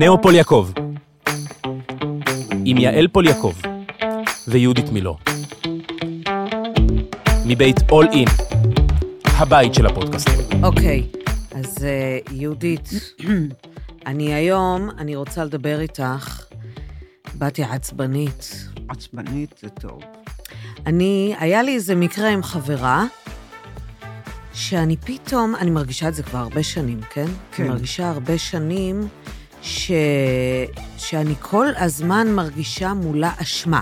נאו פול יעקב, עם יעל פול יעקב ויהודית מילו. מבית אול אין, הבית של הפודקאסטים. אוקיי, אז אה, יהודית, אני היום, אני רוצה לדבר איתך. באתי עצבנית. עצבנית זה טוב. אני, היה לי איזה מקרה עם חברה, שאני פתאום, אני מרגישה את זה כבר הרבה שנים, כן? כן. אני מרגישה הרבה שנים ש... שאני כל הזמן מרגישה מולה אשמה.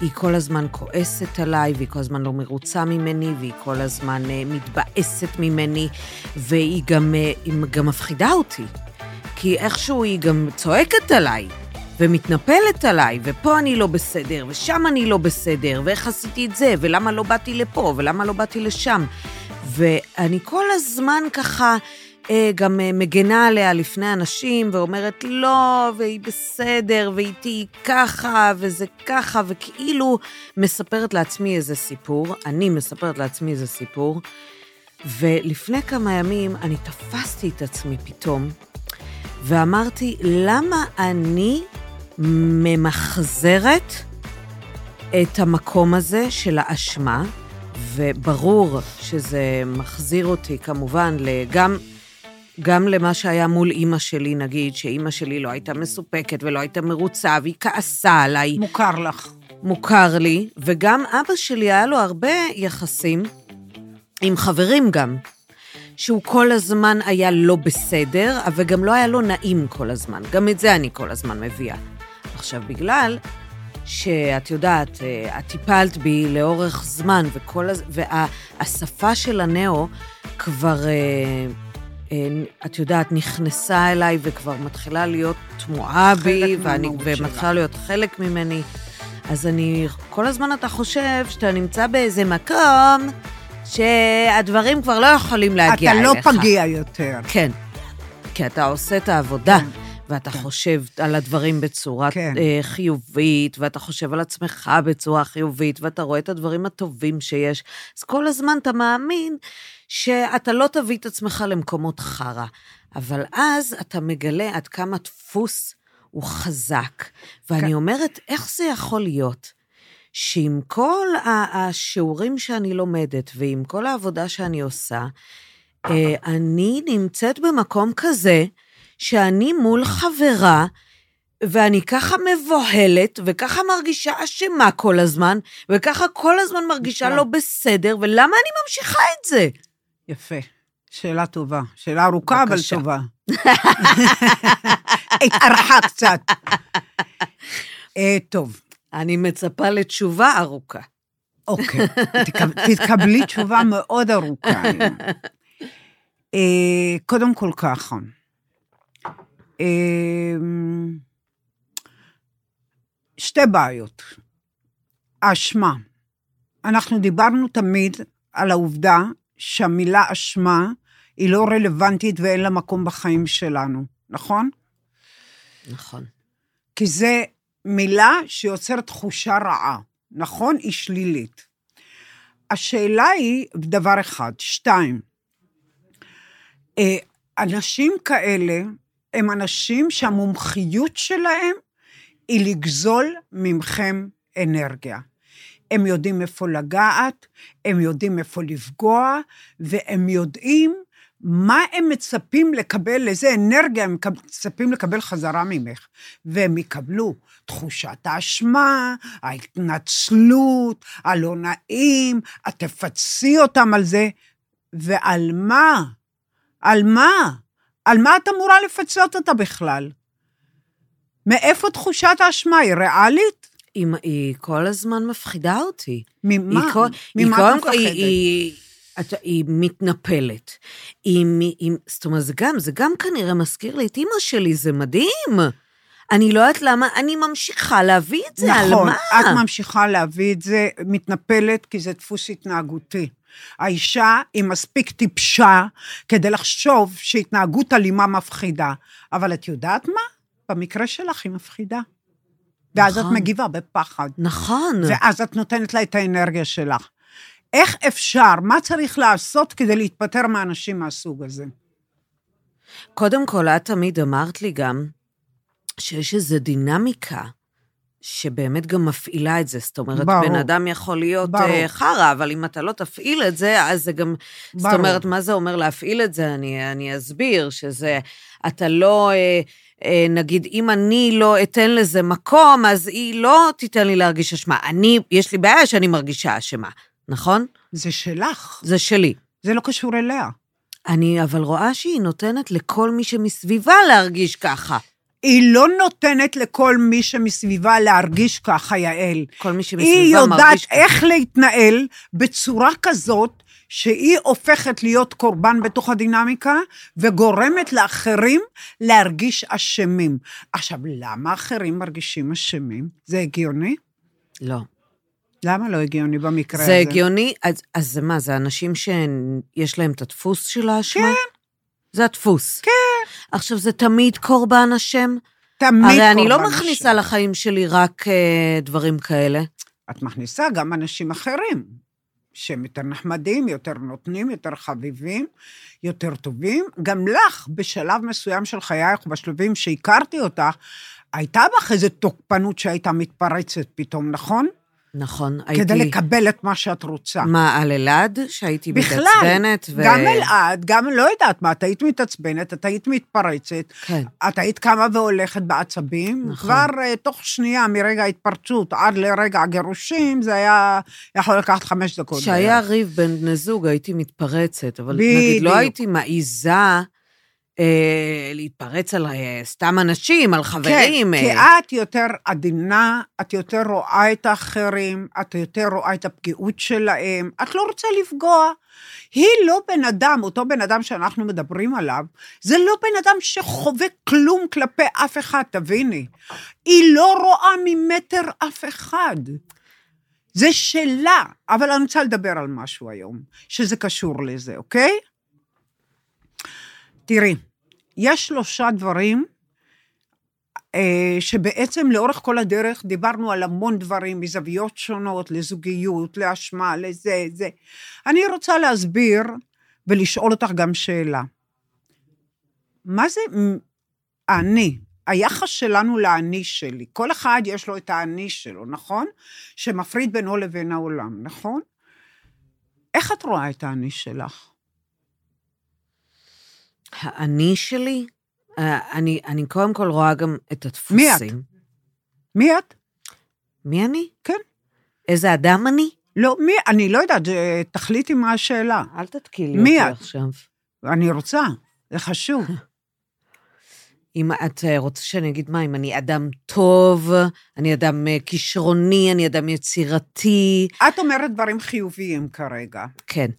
היא כל הזמן כועסת עליי, והיא כל הזמן לא מרוצה ממני, והיא כל הזמן uh, מתבאסת ממני, והיא גם, uh, היא גם מפחידה אותי. כי איכשהו היא גם צועקת עליי, ומתנפלת עליי, ופה אני לא בסדר, ושם אני לא בסדר, ואיך עשיתי את זה, ולמה לא באתי לפה, ולמה לא באתי לשם. ואני כל הזמן ככה גם אה, מגנה עליה לפני אנשים, ואומרת לא, והיא בסדר, והיא תהיי ככה, וזה ככה, וכאילו מספרת לעצמי איזה סיפור, אני מספרת לעצמי איזה סיפור, ולפני כמה ימים אני תפסתי את עצמי פתאום, ואמרתי, למה אני ממחזרת את המקום הזה של האשמה, וברור שזה מחזיר אותי כמובן גם, גם למה שהיה מול אימא שלי, נגיד, שאימא שלי לא הייתה מסופקת ולא הייתה מרוצה, והיא כעסה עליי. מוכר לך. מוכר לי, וגם אבא שלי היה לו הרבה יחסים, עם חברים גם, שהוא כל הזמן היה לא בסדר, אבל גם לא היה לו נעים כל הזמן. גם את זה אני כל הזמן מביאה. עכשיו, בגלל שאת יודעת, אה, את טיפלת בי לאורך זמן, וכל הז... והשפה של הנאו כבר, אה, את יודעת, נכנסה אליי וכבר מתחילה להיות תמוהה בי, ואני, ומתחילה להיות חלק ממני. אז אני, כל הזמן אתה חושב שאתה נמצא באיזה מקום שהדברים כבר לא יכולים להגיע אתה אליך. לא פגיע יותר. כן, כי אתה עושה את העבודה. כן. ואתה כן. חושב על הדברים בצורה כן. אה, חיובית, ואתה חושב על עצמך בצורה חיובית, ואתה רואה את הדברים הטובים שיש. אז כל הזמן אתה מאמין שאתה לא תביא את עצמך למקומות חרא. אבל אז אתה מגלה עד כמה דפוס הוא חזק. ואני כן. אומרת, איך זה יכול להיות? שעם כל השיעורים שאני לומדת ועם כל העבודה שאני עושה, אה, אני נמצאת במקום כזה שאני מול חברה, ואני ככה מבוהלת, וככה מרגישה אשמה כל הזמן, וככה כל הזמן מרגישה נפלא. לא בסדר, ולמה אני ממשיכה את זה? יפה. שאלה טובה. שאלה ארוכה, אבל. טובה. התארחה קצת. אה, טוב, אני מצפה לתשובה ארוכה. אוקיי. תקב- תתקבלי תשובה מאוד ארוכה. אה, קודם כל ככה. אה, שתי בעיות. האשמה. אנחנו דיברנו תמיד על העובדה שהמילה אשמה היא לא רלוונטית ואין לה מקום בחיים שלנו, נכון? נכון. כי זה מילה שיוצרת תחושה רעה, נכון? היא שלילית. השאלה היא דבר אחד. שתיים, אה, אנשים כאלה הם אנשים שהמומחיות שלהם היא לגזול ממכם אנרגיה. הם יודעים איפה לגעת, הם יודעים איפה לפגוע, והם יודעים מה הם מצפים לקבל, איזה אנרגיה הם מצפים לקבל חזרה ממך. והם יקבלו תחושת האשמה, ההתנצלות, הלא נעים, את תפצי אותם על זה, ועל מה? על מה? על מה את אמורה לפצות אותה בכלל? מאיפה תחושת האשמה? היא ריאלית? היא, היא כל הזמן מפחידה אותי. ממה? היא, כל- היא ממה קודם את כל, היא, מפחדת? היא, את- היא מתנפלת. היא, היא, זאת אומרת, זה גם, זה גם כנראה מזכיר לי את אימא שלי, זה מדהים. אני לא יודעת למה, אני ממשיכה להביא את זה, על נכון, מה? את ממשיכה להביא את זה, מתנפלת, כי זה דפוס התנהגותי. האישה היא מספיק טיפשה כדי לחשוב שהתנהגות אלימה מפחידה. אבל את יודעת מה? במקרה שלך היא מפחידה. ואז את נכון. מגיבה בפחד. נכון. ואז את נותנת לה את האנרגיה שלך. איך אפשר, מה צריך לעשות כדי להתפטר מאנשים מהסוג הזה? קודם כל, את תמיד אמרת לי גם שיש איזו דינמיקה שבאמת גם מפעילה את זה. זאת אומרת, ברור. בן אדם יכול להיות ברור. אה, חרא, אבל אם אתה לא תפעיל את זה, אז זה גם... זאת ברור. אומרת, מה זה אומר להפעיל את זה? אני, אני אסביר, שזה... אתה לא... אה, נגיד, אם אני לא אתן לזה מקום, אז היא לא תיתן לי להרגיש אשמה. אני, יש לי בעיה שאני מרגישה אשמה, נכון? זה שלך, זה שלי. זה לא קשור אליה. אני אבל רואה שהיא נותנת לכל מי שמסביבה להרגיש ככה. היא לא נותנת לכל מי שמסביבה להרגיש ככה, יעל. כל מי שמסביבה היא יודעת מרגיש ככה. איך להתנהל בצורה כזאת שהיא הופכת להיות קורבן בתוך הדינמיקה וגורמת לאחרים להרגיש אשמים. עכשיו, למה אחרים מרגישים אשמים? זה הגיוני? לא. למה לא הגיוני במקרה הזה? זה הגיוני, אז, אז זה מה, זה אנשים שיש להם את הדפוס של האשמה? כן. זה הדפוס. כן. עכשיו, זה תמיד קורבן אשם? תמיד הרי אני לא קורבן מכניסה אשם. לחיים שלי רק אה, דברים כאלה. את מכניסה גם אנשים אחרים, שהם יותר נחמדים, יותר נותנים, יותר חביבים, יותר טובים. גם לך, בשלב מסוים של חייך, בשלבים שהכרתי אותך, הייתה בך איזו תוקפנות שהייתה מתפרצת פתאום, נכון? נכון, הייתי... הייתי... כדי לקבל את מה שאת רוצה. מה, על אלעד? שהייתי בכלל, מתעצבנת? ו... גם אלעד, גם לא יודעת מה, את היית מתעצבנת, את היית מתפרצת, כן. את היית קמה והולכת בעצבים, נכון. כבר uh, תוך שנייה מרגע ההתפרצות עד לרגע הגירושים, זה היה יכול לקחת חמש דקות. כשהיה. ריב בין בני זוג, הייתי מתפרצת, אבל בדיוק. נגיד, לא הייתי מעיזה אה, להתפרץ על אה, סתם אנשים, על חברים. כן, כי אה. את יותר עדינה, את יותר רואה את האחרים, את יותר רואה את הפגיעות שלהם, את לא רוצה לפגוע. היא לא בן אדם, אותו בן אדם שאנחנו מדברים עליו, זה לא בן אדם שחווה כלום כלפי אף אחד, תביני. היא לא רואה ממטר אף אחד. זה שלה, אבל אני רוצה לדבר על משהו היום, שזה קשור לזה, אוקיי? תראי, יש שלושה דברים אה, שבעצם לאורך כל הדרך דיברנו על המון דברים, מזוויות שונות, לזוגיות, לאשמה, לזה, זה. אני רוצה להסביר ולשאול אותך גם שאלה. מה זה אני? היחס שלנו לאני שלי, כל אחד יש לו את האני שלו, נכון? שמפריד בינו לבין העולם, נכון? איך את רואה את האני שלך? האני שלי, אה, אני, אני קודם כל רואה גם את הדפוסים. מי את? מי את? מי אני? כן. איזה אדם אני? לא, מי? אני לא יודעת, תחליטי מה השאלה. אל תתקילי אותי את? עכשיו. אני רוצה, זה חשוב. אם את אה, רוצה שאני אגיד מה, אם אני אדם טוב, אני אדם אה, כישרוני, אני אדם יצירתי, את אומרת דברים חיוביים כרגע. כן.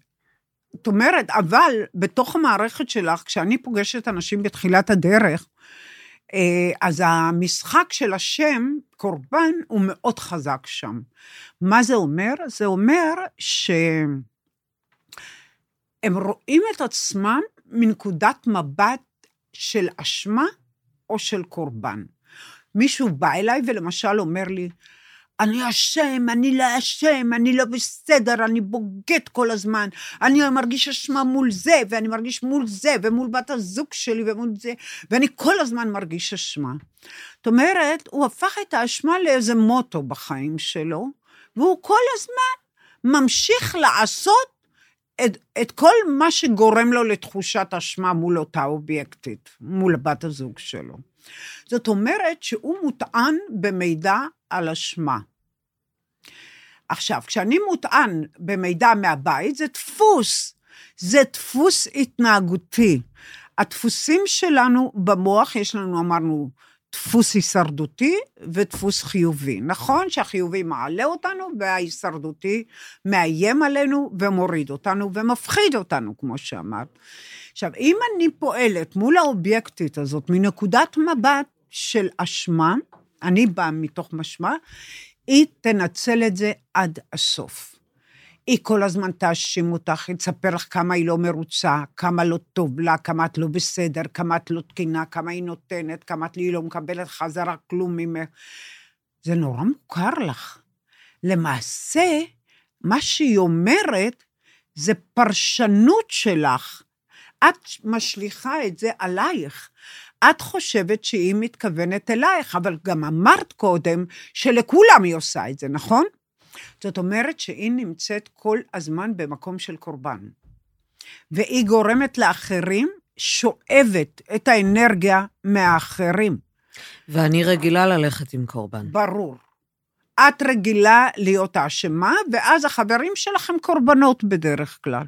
את אומרת, אבל בתוך המערכת שלך, כשאני פוגשת אנשים בתחילת הדרך, אה, אז המשחק של השם, קורבן, הוא מאוד חזק שם. מה זה אומר? זה אומר שהם רואים את עצמם מנקודת מבט של אשמה או של קורבן. מישהו בא אליי ולמשל אומר לי, אני אשם, אני לא אשם, אני לא בסדר, אני בוגד כל הזמן, אני מרגיש אשמה מול זה, ואני מרגיש מול זה, ומול בת הזוג שלי, ומול זה, ואני כל הזמן מרגיש אשמה. זאת אומרת, הוא הפך את האשמה לאיזה מוטו בחיים שלו, והוא כל הזמן ממשיך לעשות את, את כל מה שגורם לו לתחושת אשמה מול אותה אובייקטית, מול בת הזוג שלו. זאת אומרת שהוא מוטען במידע על אשמה. עכשיו, כשאני מוטען במידע מהבית, זה דפוס, זה דפוס התנהגותי. הדפוסים שלנו במוח, יש לנו, אמרנו, דפוס הישרדותי ודפוס חיובי. נכון שהחיובי מעלה אותנו וההישרדותי מאיים עלינו ומוריד אותנו ומפחיד אותנו, כמו שאמרת. עכשיו, אם אני פועלת מול האובייקטית הזאת מנקודת מבט של אשמה, אני באה מתוך משמע, היא תנצל את זה עד הסוף. היא כל הזמן תאשים אותך, היא תספר לך כמה היא לא מרוצה, כמה לא טוב לה, כמה את לא בסדר, כמה את לא תקינה, כמה היא נותנת, כמה את לא מקבלת חזרה כלום ממך. זה נורא מוכר לך. למעשה, מה שהיא אומרת זה פרשנות שלך את משליכה את זה עלייך. את חושבת שהיא מתכוונת אלייך, אבל גם אמרת קודם שלכולם היא עושה את זה, נכון? זאת אומרת שהיא נמצאת כל הזמן במקום של קורבן. והיא גורמת לאחרים, שואבת את האנרגיה מהאחרים. ואני רגילה ללכת עם קורבן. ברור. את רגילה להיות האשמה, ואז החברים שלכם קורבנות בדרך כלל.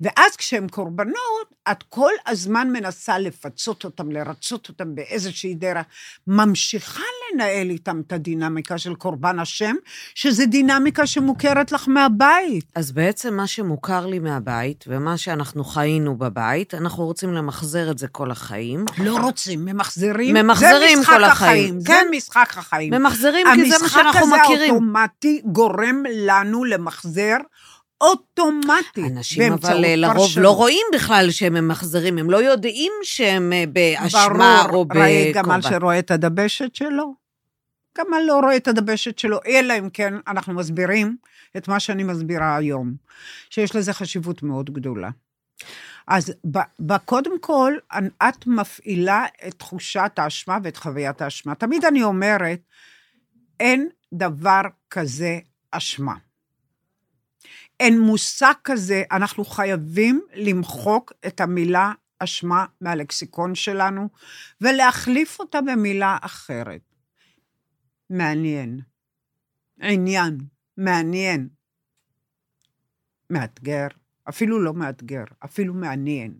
ואז כשהם קורבנות, את כל הזמן מנסה לפצות אותם, לרצות אותם באיזושהי דרך, ממשיכה לנהל איתם את הדינמיקה של קורבן השם, שזה דינמיקה שמוכרת לך מהבית. אז בעצם מה שמוכר לי מהבית, ומה שאנחנו חיינו בבית, אנחנו רוצים למחזר את זה כל החיים. לא רוצים, ממחזרים. ממחזרים כל החיים. זה כן. משחק החיים. ממחזרים כי זה מה שאנחנו המשחק הזה מכירים. האוטומטי גורם לנו למחזר אוטומטי. אנשים אבל אה, לרוב פרשנות. לא רואים בכלל שהם ממחזרים, הם לא יודעים שהם אה, באשמה ברור, או ראית גמל בקורבן. שרואה את הדבשת שלו? גמל לא רואה את הדבשת שלו, אלא אם כן אנחנו מסבירים את מה שאני מסבירה היום, שיש לזה חשיבות מאוד גדולה. אז ב, ב, קודם כל, את מפעילה את תחושת האשמה ואת חוויית האשמה. תמיד אני אומרת, אין דבר כזה אשמה. אין מושג כזה, אנחנו חייבים למחוק את המילה אשמה מהלקסיקון שלנו ולהחליף אותה במילה אחרת. מעניין. עניין, מעניין. מאתגר, אפילו לא מאתגר, אפילו מעניין.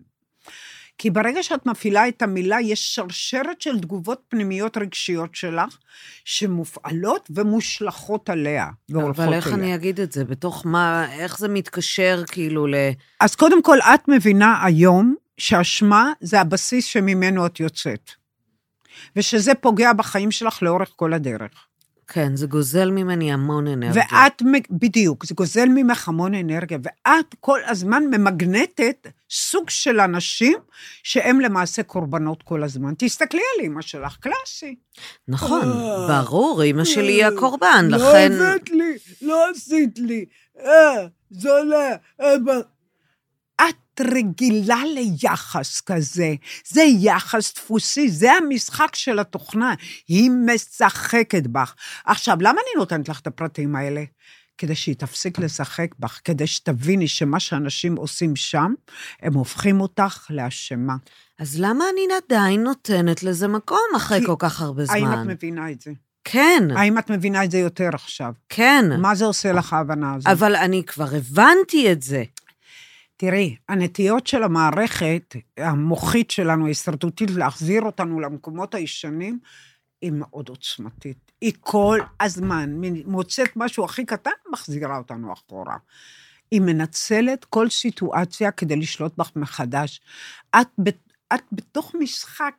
כי ברגע שאת מפעילה את המילה, יש שרשרת של תגובות פנימיות רגשיות שלך, שמופעלות ומושלכות עליה, והולכות אבל איך אליה. אני אגיד את זה? בתוך מה, איך זה מתקשר כאילו ל... אז קודם כל, את מבינה היום שאשמה זה הבסיס שממנו את יוצאת. ושזה פוגע בחיים שלך לאורך כל הדרך. כן, זה גוזל ממני המון אנרגיה. ואת, בדיוק, זה גוזל ממך המון אנרגיה, ואת כל הזמן ממגנטת סוג של אנשים שהם למעשה קורבנות כל הזמן. תסתכלי על אימא שלך, קלאסי. נכון, אה. ברור, אימא שלי היא הקורבן, לא לכן... הבאת לי, לא עשית לי, אה, זולה, אה, ב... את רגילה ליחס כזה, זה יחס דפוסי, זה המשחק של התוכנה, היא משחקת בך. עכשיו, למה אני נותנת לך את הפרטים האלה? כדי שהיא תפסיק לשחק בך, כדי שתביני שמה שאנשים עושים שם, הם הופכים אותך לאשמה. אז למה אני עדיין נותנת לזה מקום אחרי כי- כל כך הרבה האם את זמן? מבינה את זה? כן, האם את מבינה את זה יותר עכשיו? כן. מה זה עושה לך ההבנה הזאת? אבל אני כבר הבנתי את זה. תראי, הנטיות של המערכת המוחית שלנו, ההישרדותית, להחזיר אותנו למקומות הישנים, היא מאוד עוצמתית. היא כל הזמן מוצאת משהו הכי קטן, מחזירה אותנו אחורה. היא מנצלת כל סיטואציה כדי לשלוט בך מחדש. את, את בתוך משחק,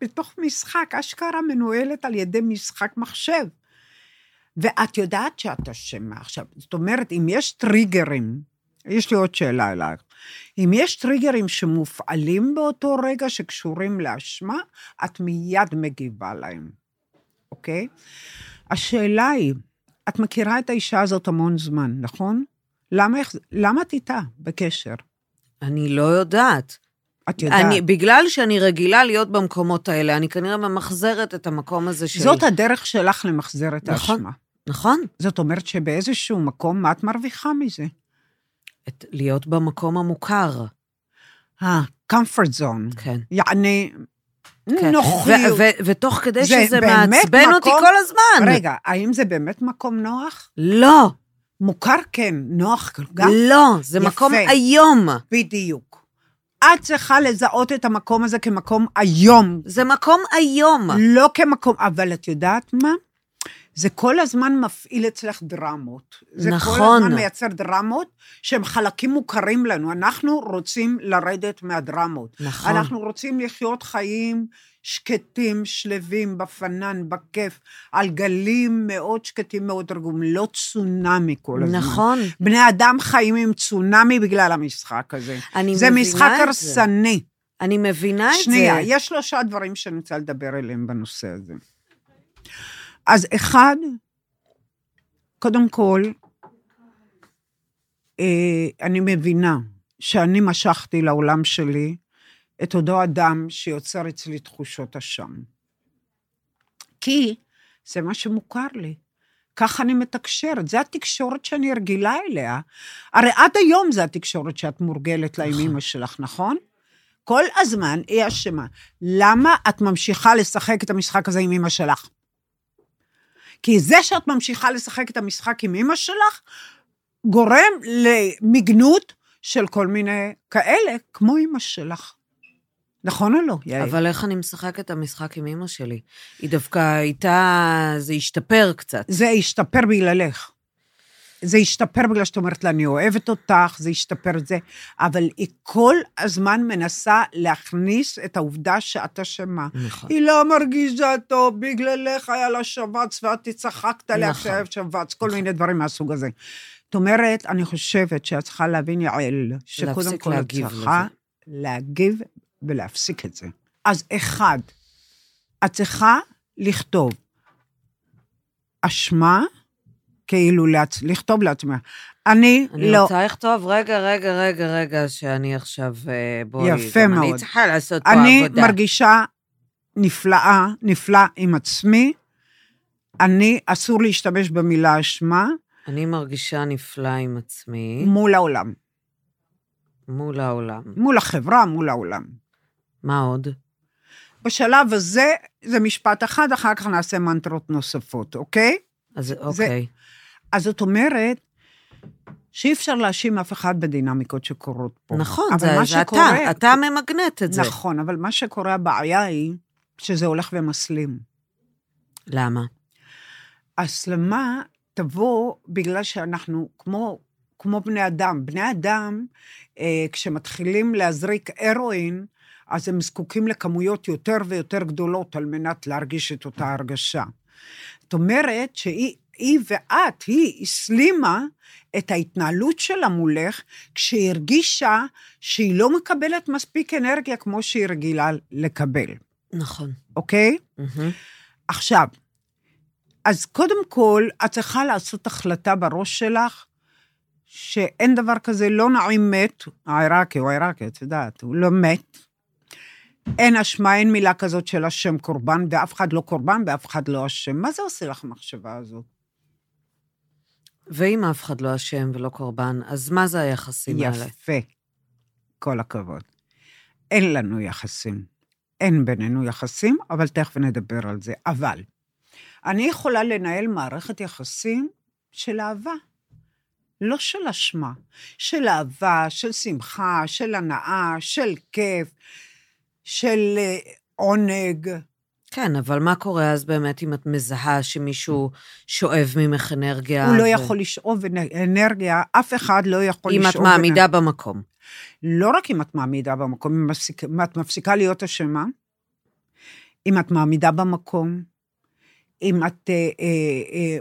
בתוך משחק, אשכרה מנוהלת על ידי משחק מחשב. ואת יודעת שאת אשמה. עכשיו, זאת אומרת, אם יש טריגרים, יש לי עוד שאלה אלייך. אם יש טריגרים שמופעלים באותו רגע שקשורים לאשמה, את מיד מגיבה להם, אוקיי? השאלה היא, את מכירה את האישה הזאת המון זמן, נכון? למה, למה את איתה בקשר? אני לא יודעת. את יודעת. אני, בגלל שאני רגילה להיות במקומות האלה, אני כנראה ממחזרת את המקום הזה של... זאת הדרך שלך למחזר את נכון. האשמה. נכון. זאת אומרת שבאיזשהו מקום, מה את מרוויחה מזה? את, להיות במקום המוכר. ה-comfort zone. כן. יעני, כן. נוחיות. ותוך כדי זה שזה מעצבן אותי מקום- כל הזמן. רגע, האם זה באמת מקום נוח? לא, מוכר כן, נוח גם? לא, זה יפה. מקום איום. בדיוק. את צריכה לזהות את המקום הזה כמקום איום, זה מקום איום. לא כמקום, אבל את יודעת מה? זה כל הזמן מפעיל אצלך דרמות. זה כל נכון. הזמן מייצר דרמות שהם חלקים מוכרים לנו. אנחנו רוצים לרדת מהדרמות. נכון. אנחנו רוצים לחיות חיים שקטים, שלווים, בפנן, בכיף, על גלים מאוד שקטים, מאוד רגועים, לא צונאמי כל הזמן. נכון. בני אדם חיים עם צונאמי בגלל המשחק הזה. אני זה מבינה משחק את זה. הרסני. אני מבינה את שנייה, זה. יש שלושה דברים שאני רוצה לדבר עליהם בנושא הזה. אז אחד, קודם כל, אה, אני מבינה שאני משכתי לעולם שלי את אותו אדם שיוצר אצלי תחושות אשם. כי זה מה שמוכר לי. ככה אני מתקשרת, זו התקשורת שאני רגילה אליה. הרי עד היום זו התקשורת שאת מורגלת לה עם נכון. אמא שלך, נכון? כל הזמן היא אשמה. למה את ממשיכה לשחק את המשחק הזה עם אמא שלך? כי זה שאת ממשיכה לשחק את המשחק עם אמא שלך, גורם למגנות של כל מיני כאלה, כמו אמא שלך. נכון או לא, יעל? אבל איך אני משחקת את המשחק עם אמא שלי? היא דווקא הייתה... זה השתפר קצת. זה השתפר בגללך. זה השתפר בגלל שאת אומרת לה, אני אוהבת אותך, זה השתפר את זה, אבל היא כל הזמן מנסה להכניס את העובדה שאת אשמה. נכון. היא לא מרגישה טוב, בגללך היה לה שבץ ואת צחקת עליה נכון. כשהיה שבץ, כל מיני דברים מהסוג הזה. זאת אומרת, אני חושבת שאת צריכה להבין, יעל, שקודם כל את צריכה להגיב ולהפסיק את זה. אז אחד, את צריכה לכתוב אשמה, כאילו לעצ... לכתוב לעצמך. אני, אני לא, רוצה לכתוב, רגע, רגע, רגע, רגע, שאני עכשיו, אה, בואי, יפה מאוד. אני צריכה לעשות פה אני עבודה. מרגישה נפלאה, נפלא עם עצמי. אני, אסור להשתמש במילה אשמה אני מרגישה נפלא עם עצמי, מול העולם. מול העולם. מול החברה, מול העולם. מה עוד? בשלב הזה, זה משפט אחד, אחר כך נעשה מנטרות נוספות, אוקיי? אז אוקיי. אז זאת אומרת, שאי אפשר להאשים אף אחד בדינמיקות שקורות פה. נכון, זה זה שקורה- אתה, אתה ממגנט את זה. נכון, אבל מה שקורה, הבעיה היא שזה הולך ומסלים. למה? הסלמה תבוא בגלל שאנחנו כמו, כמו בני אדם. בני אדם, אה, כשמתחילים להזריק הרואין, אז הם זקוקים לכמויות יותר ויותר גדולות על מנת להרגיש את אותה הרגשה. זאת אומרת שהיא היא ואת, היא הסלימה את ההתנהלות שלה מולך, כשהיא הרגישה שהיא לא מקבלת מספיק אנרגיה כמו שהיא רגילה לקבל, נכון. אוקיי? מהמם. עכשיו, אז קודם כל, את צריכה לעשות החלטה בראש שלך, שאין דבר כזה, לא נעים מת, העיראקי או העיראקי, את יודעת, הוא לא מת. אין אשמה, אין מילה כזאת של השם קורבן, ואף אחד לא קורבן ואף אחד לא אשם. מה זה עושה לך המחשבה הזאת? ואם אף אחד לא אשם ולא קורבן, אז מה זה היחסים האלה? יפה. כל הכבוד. אין לנו יחסים. אין בינינו יחסים, אבל תכף נדבר על זה. אבל אני יכולה לנהל מערכת יחסים של אהבה, לא של אשמה. של אהבה, של שמחה, של הנאה, של כיף, של אה, עונג. כן, אבל מה קורה אז באמת אם את מזהה שמישהו שואב ממך אנרגיה? הוא לא ו- יכול לשאוב אנ- אנרגיה, אף אחד לא יכול אם לשאוב... את מעמידה במקום. לא רק אם את מעמידה במקום, אם מפסיק, אם את מפסיקה להיות אשמה, אם את מעמידה במקום, אם את אה, אה, אה,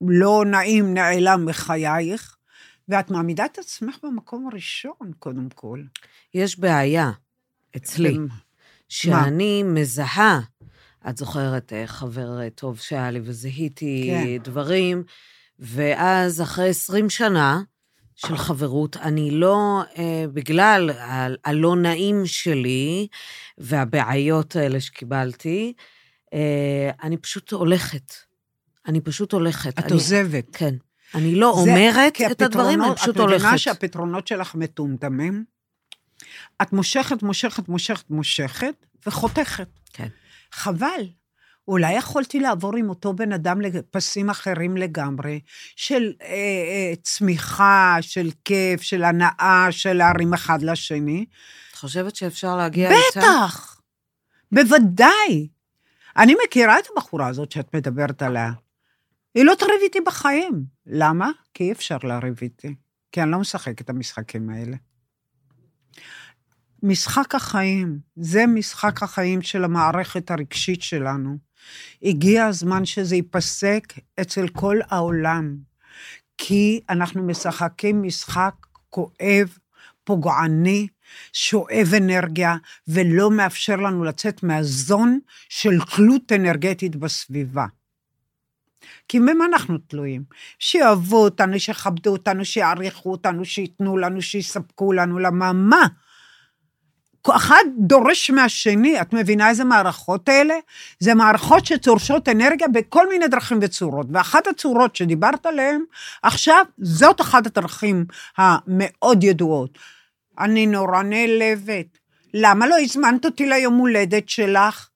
לא נעים, נעלם מחייך, ואת מעמידה את עצמך במקום הראשון, קודם כל. יש בעיה אצלי, שאני מזהה, את זוכרת, אה, חבר אה, טוב שהיה לי, וזיהיתי כן. דברים, ואז אחרי 20 שנה של חברות, אני לא, אה, בגלל הלא נעים שלי והבעיות האלה שקיבלתי, אה, אני פשוט הולכת. אני פשוט הולכת. את אני, עוזבת. כן. אני לא אומרת את הדברים, אני פשוט את מבינה הולכת. שהפתרונות שלך מטומטמים? את מושכת, מושכת, מושכת, מושכת, וחותכת. כן. חבל. אולי יכולתי לעבור עם אותו בן אדם לפסים אחרים לגמרי, של אה, אה, צמיחה, של כיף, של הנאה, של להרים אחד לשני. את חושבת שאפשר להגיע איתה? בטח, בוודאי. אני מכירה את הבחורה הזאת שאת מדברת עליה. היא לא תריב איתי בחיים. למה? כי אי אפשר לריב איתי. כי אני לא משחק את המשחקים האלה. משחק החיים, זה משחק החיים של המערכת הרגשית שלנו. הגיע הזמן שזה ייפסק אצל כל העולם, כי אנחנו משחקים משחק כואב, פוגעני, שואב אנרגיה, ולא מאפשר לנו לצאת מהזון של תלות אנרגטית בסביבה. כי במה אנחנו תלויים? שיאהבו אותנו, שיכבדו אותנו, שיעריכו אותנו, שייתנו לנו, שיספקו לנו, למה מה? אחד דורש מהשני, את מבינה איזה מערכות אלה? זה מערכות שצורשות אנרגיה בכל מיני דרכים וצורות, ואחת הצורות שדיברת עליהן, עכשיו, זאת אחת הדרכים המאוד ידועות. אני נורא נעלבת. למה לא הזמנת אותי ליום הולדת שלך?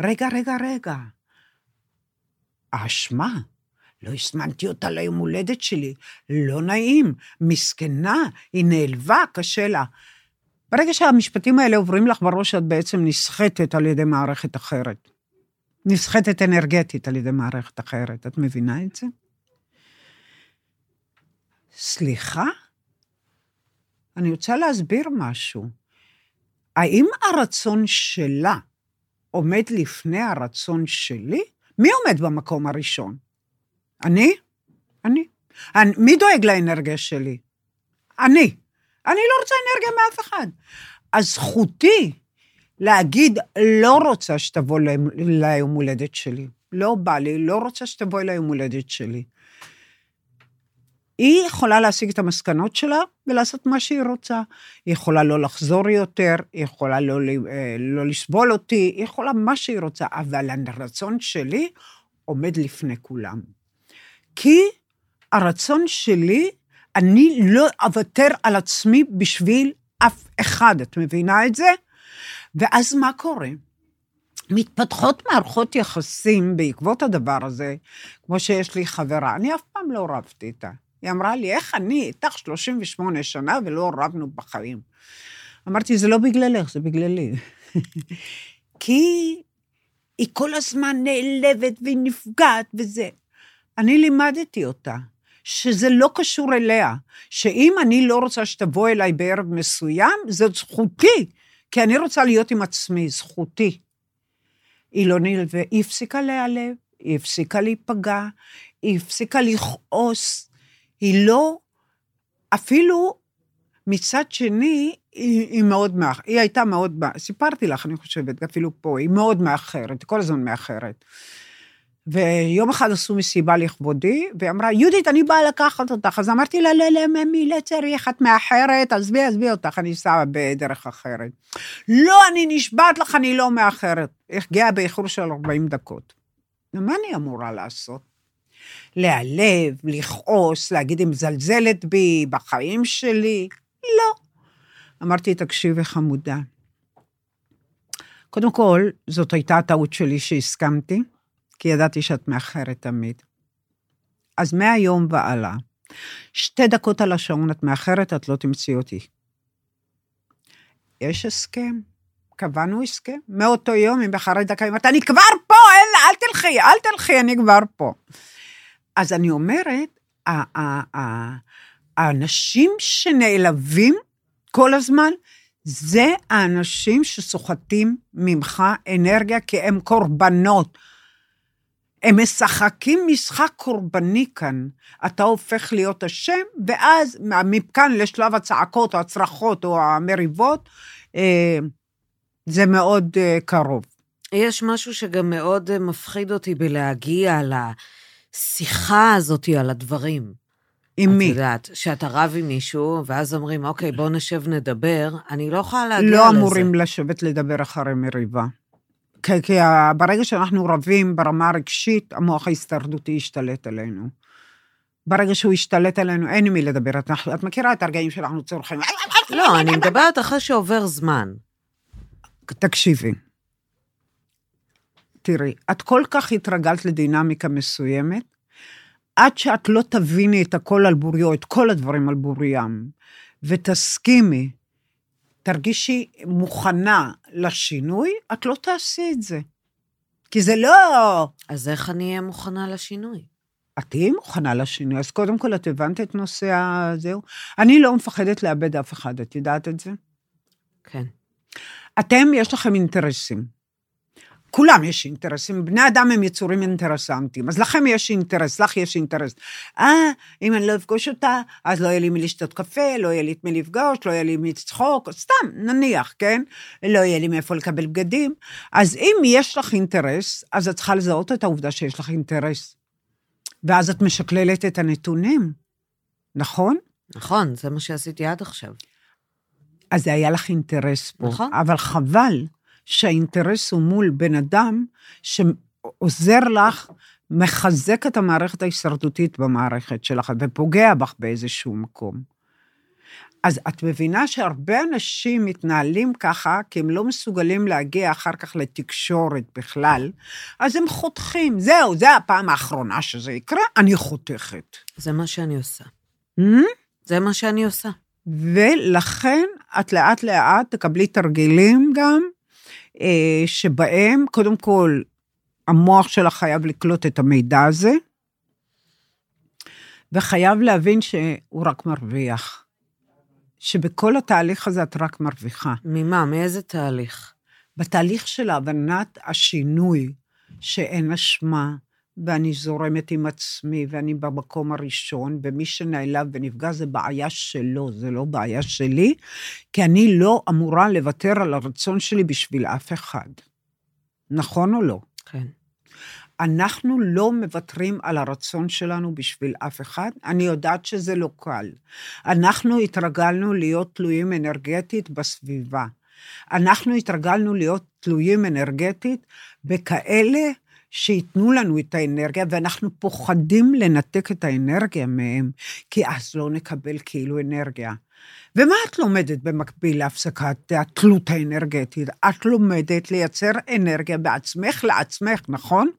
רגע, רגע, רגע. האשמה. לא הזמנתי אותה ליום הולדת שלי, לא נעים, מסכנה, היא נעלבה, קשה לה. ברגע שהמשפטים האלה עוברים לך בראש, את בעצם נסחטת על ידי מערכת אחרת. נסחטת אנרגטית על ידי מערכת אחרת. את מבינה את זה? סליחה? אני רוצה להסביר משהו. האם הרצון שלה עומד לפני הרצון שלי? מי עומד במקום הראשון? אני? אני. אני מי דואג לאנרגיה שלי? אני. אני לא רוצה אנרגיה מאף אחד. אז זכותי להגיד, לא רוצה שתבוא ליום הולדת שלי. לא בא לי, לא רוצה שתבואי ליום הולדת שלי. היא יכולה להשיג את המסקנות שלה ולעשות מה שהיא רוצה. היא יכולה לא לחזור יותר, היא יכולה לא, אה, לא לסבול אותי, היא יכולה מה שהיא רוצה, אבל הרצון שלי עומד לפני כולם. כי הרצון שלי, אני לא אוותר על עצמי בשביל אף אחד, את מבינה את זה? ואז מה קורה? מתפתחות מערכות יחסים בעקבות הדבר הזה, כמו שיש לי חברה, אני אף פעם לא רבתי איתה. היא אמרה לי, איך אני איתך 38 שנה ולא רבנו בחיים? אמרתי, זה לא בגללך, זה בגללי. כי היא כל הזמן נעלבת והיא נפגעת וזה. אני לימדתי אותה שזה לא קשור אליה, שאם אני לא רוצה שתבוא אליי בערב מסוים, זאת זכותי, כי אני רוצה להיות עם עצמי, זכותי. היא לא נלווה, היא הפסיקה להיעלב, היא הפסיקה להיפגע, היא הפסיקה לכעוס, היא לא, אפילו מצד שני, היא, היא מאוד מאחרת, היא הייתה מאוד, סיפרתי לך, אני חושבת, אפילו פה, היא מאוד מאחרת, כל הזמן מאחרת. ויום אחד עשו מסיבה לכבודי, והיא אמרה, יהודית, אני באה לקחת אותך. אז אמרתי לה, לא, לא, ממי, לא צריך, את מאחרת, עזבי, עזבי אותך, אני אסע בדרך אחרת. לא, אני נשבעת לך, אני לא מאחרת. הגיעה באיחור של 40 דקות. מה אני אמורה לעשות? להיעלב, לכעוס, להגיד היא מזלזלת בי, בחיים שלי? לא. אמרתי, תקשיבי חמודה. קודם כל, זאת הייתה הטעות שלי שהסכמתי, כי ידעתי שאת מאחרת תמיד. אז מהיום והלאה, שתי דקות על השעון את מאחרת, את לא תמצאי אותי. יש הסכם, קבענו הסכם. מאותו יום, אם אחרי דקה, אמרת, אני כבר פה, אין, אל תלכי, אל תלכי, אני כבר פה. אז אני אומרת, האנשים שנעלבים כל הזמן, זה האנשים שסוחטים ממך אנרגיה, כי הם קורבנות. הם משחקים משחק קורבני כאן. אתה הופך להיות אשם, ואז מכאן לשלב הצעקות או הצרחות או המריבות, אה, זה מאוד אה, קרוב. יש משהו שגם מאוד אה, מפחיד אותי בלהגיע לשיחה הזאת על הדברים. עם מי? את יודעת, שאתה רב עם מישהו, ואז אומרים, אוקיי, בוא נשב נדבר, אני לא יכולה להגיע לא לזה. לא אמורים לשבת לדבר אחרי מריבה. כי, כי ברגע שאנחנו רבים ברמה הרגשית, המוח ההישרדותי ישתלט עלינו. ברגע שהוא ישתלט עלינו, אין עם מי לדבר. את, את מכירה את הרגעים שאנחנו צורכים? לא, אני מדברת אחרי שעובר זמן. תקשיבי. תראי, את כל כך התרגלת לדינמיקה מסוימת, עד שאת לא תביני את הכל על בוריו, את כל הדברים על בוריים, ותסכימי, תרגישי מוכנה לשינוי, את לא תעשי את זה. כי זה לא... אז איך אני אהיה מוכנה לשינוי? את תהיי מוכנה לשינוי, אז קודם כל את הבנת את נושא הזהו. אני לא מפחדת לאבד אף אחד, את יודעת את זה? כן. אתם, יש לכם אינטרסים. כולם יש אינטרסים, בני אדם הם יצורים אינטרסנטיים, אז לכם יש אינטרס, לך יש אינטרס. אה, אם אני לא אפגוש אותה, אז לא יהיה לי מי לשתות קפה, לא יהיה לי את מי לפגוש, לא יהיה לי מי לצחוק, סתם, נניח, כן? לא יהיה לי מאיפה לקבל בגדים. אז אם יש לך אינטרס, אז את צריכה לזהות את העובדה שיש לך אינטרס. ואז את משקללת את הנתונים, נכון? נכון, זה מה שעשיתי עד עכשיו. אז זה היה לך אינטרס פה. נכון. אבל חבל שהאינטרס הוא מול בן אדם שעוזר לך, מחזק את המערכת ההישרדותית במערכת שלך, ופוגע בך באיזשהו מקום. אז את מבינה שהרבה אנשים מתנהלים ככה, כי הם לא מסוגלים להגיע אחר כך לתקשורת בכלל, אז הם חותכים. זהו, זה הפעם האחרונה שזה יקרה, אני חותכת. זה מה שאני עושה. Hmm? זה מה שאני עושה. ולכן את לאט לאט תקבלי תרגילים גם, שבהם קודם כל המוח שלך חייב לקלוט את המידע הזה, וחייב להבין שהוא רק מרוויח. שבכל התהליך הזה את רק מרוויחה. ממה? מאיזה תהליך? בתהליך של הבנת השינוי, שאין אשמה, ואני זורמת עם עצמי, ואני במקום הראשון, ומי שנעלב ונפגע זה בעיה שלו, זה לא בעיה שלי, כי אני לא אמורה לוותר על הרצון שלי בשביל אף אחד. נכון או לא? כן. אנחנו לא מוותרים על הרצון שלנו בשביל אף אחד. אני יודעת שזה לא קל. אנחנו התרגלנו להיות תלויים אנרגטית בסביבה. אנחנו התרגלנו להיות תלויים אנרגטית בכאלה שייתנו לנו את האנרגיה, ואנחנו פוחדים לנתק את האנרגיה מהם, כי אז לא נקבל כאילו אנרגיה. ומה את לומדת במקביל להפסקת התלות האנרגטית? את לומדת לייצר אנרגיה בעצמך לעצמך, נכון?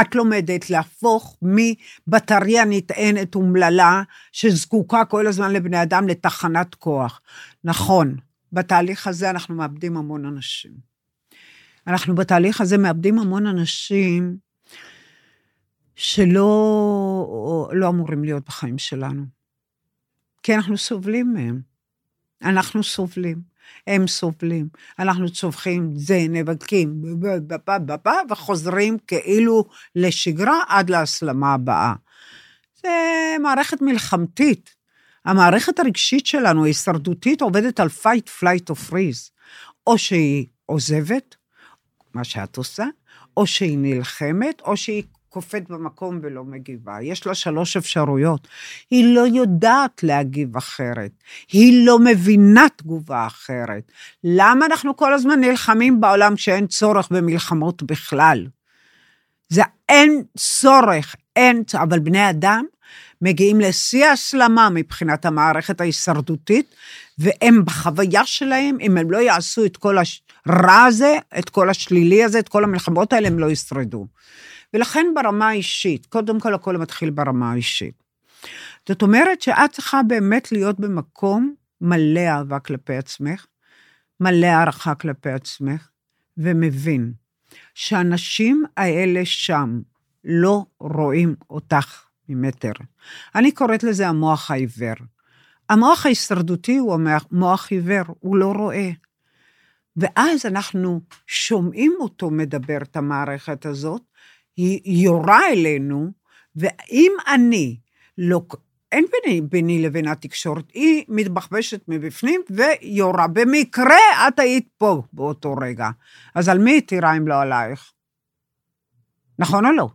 את לומדת להפוך מבטריה נטענת אומללה, שזקוקה כל הזמן לבני אדם, לתחנת כוח. נכון, בתהליך הזה אנחנו מאבדים המון אנשים. אנחנו בתהליך הזה מאבדים המון אנשים שלא לא אמורים להיות בחיים שלנו. כי אנחנו סובלים מהם. אנחנו סובלים, הם סובלים, אנחנו צווחים, זה, נאבקים, וחוזרים כאילו לשגרה עד להסלמה הבאה. זה מערכת מלחמתית. המערכת הרגשית שלנו, ההישרדותית, עובדת על fight, flight or freeze. או שהיא עוזבת, מה שאת עושה, או שהיא נלחמת, או שהיא קופאת במקום ולא מגיבה. יש לה שלוש אפשרויות. היא לא יודעת להגיב אחרת. היא לא מבינה תגובה אחרת. למה אנחנו כל הזמן נלחמים בעולם שאין צורך במלחמות בכלל? זה אין צורך, אין, אבל בני אדם מגיעים לשיא ההסלמה מבחינת המערכת ההישרדותית, והם בחוויה שלהם, אם הם לא יעשו את כל הרע הזה, את כל השלילי הזה, את כל המלחמות האלה, הם לא ישרדו. ולכן ברמה האישית, קודם כל הכל מתחיל ברמה האישית. זאת אומרת שאת צריכה באמת להיות במקום מלא אהבה כלפי עצמך, מלא הערכה כלפי עצמך, ומבין שהאנשים האלה שם לא רואים אותך ממטר. אני קוראת לזה המוח העיוור. המוח ההישרדותי הוא המוח עיוור, הוא לא רואה. ואז אנחנו שומעים אותו מדבר את המערכת הזאת, היא יורה אלינו, ואם אני לא... אין ביני, ביני לבין התקשורת, היא מתבחבשת מבפנים ויורה. במקרה את היית פה באותו רגע. אז על מי היא תירה אם לא עלייך? נכון או לא?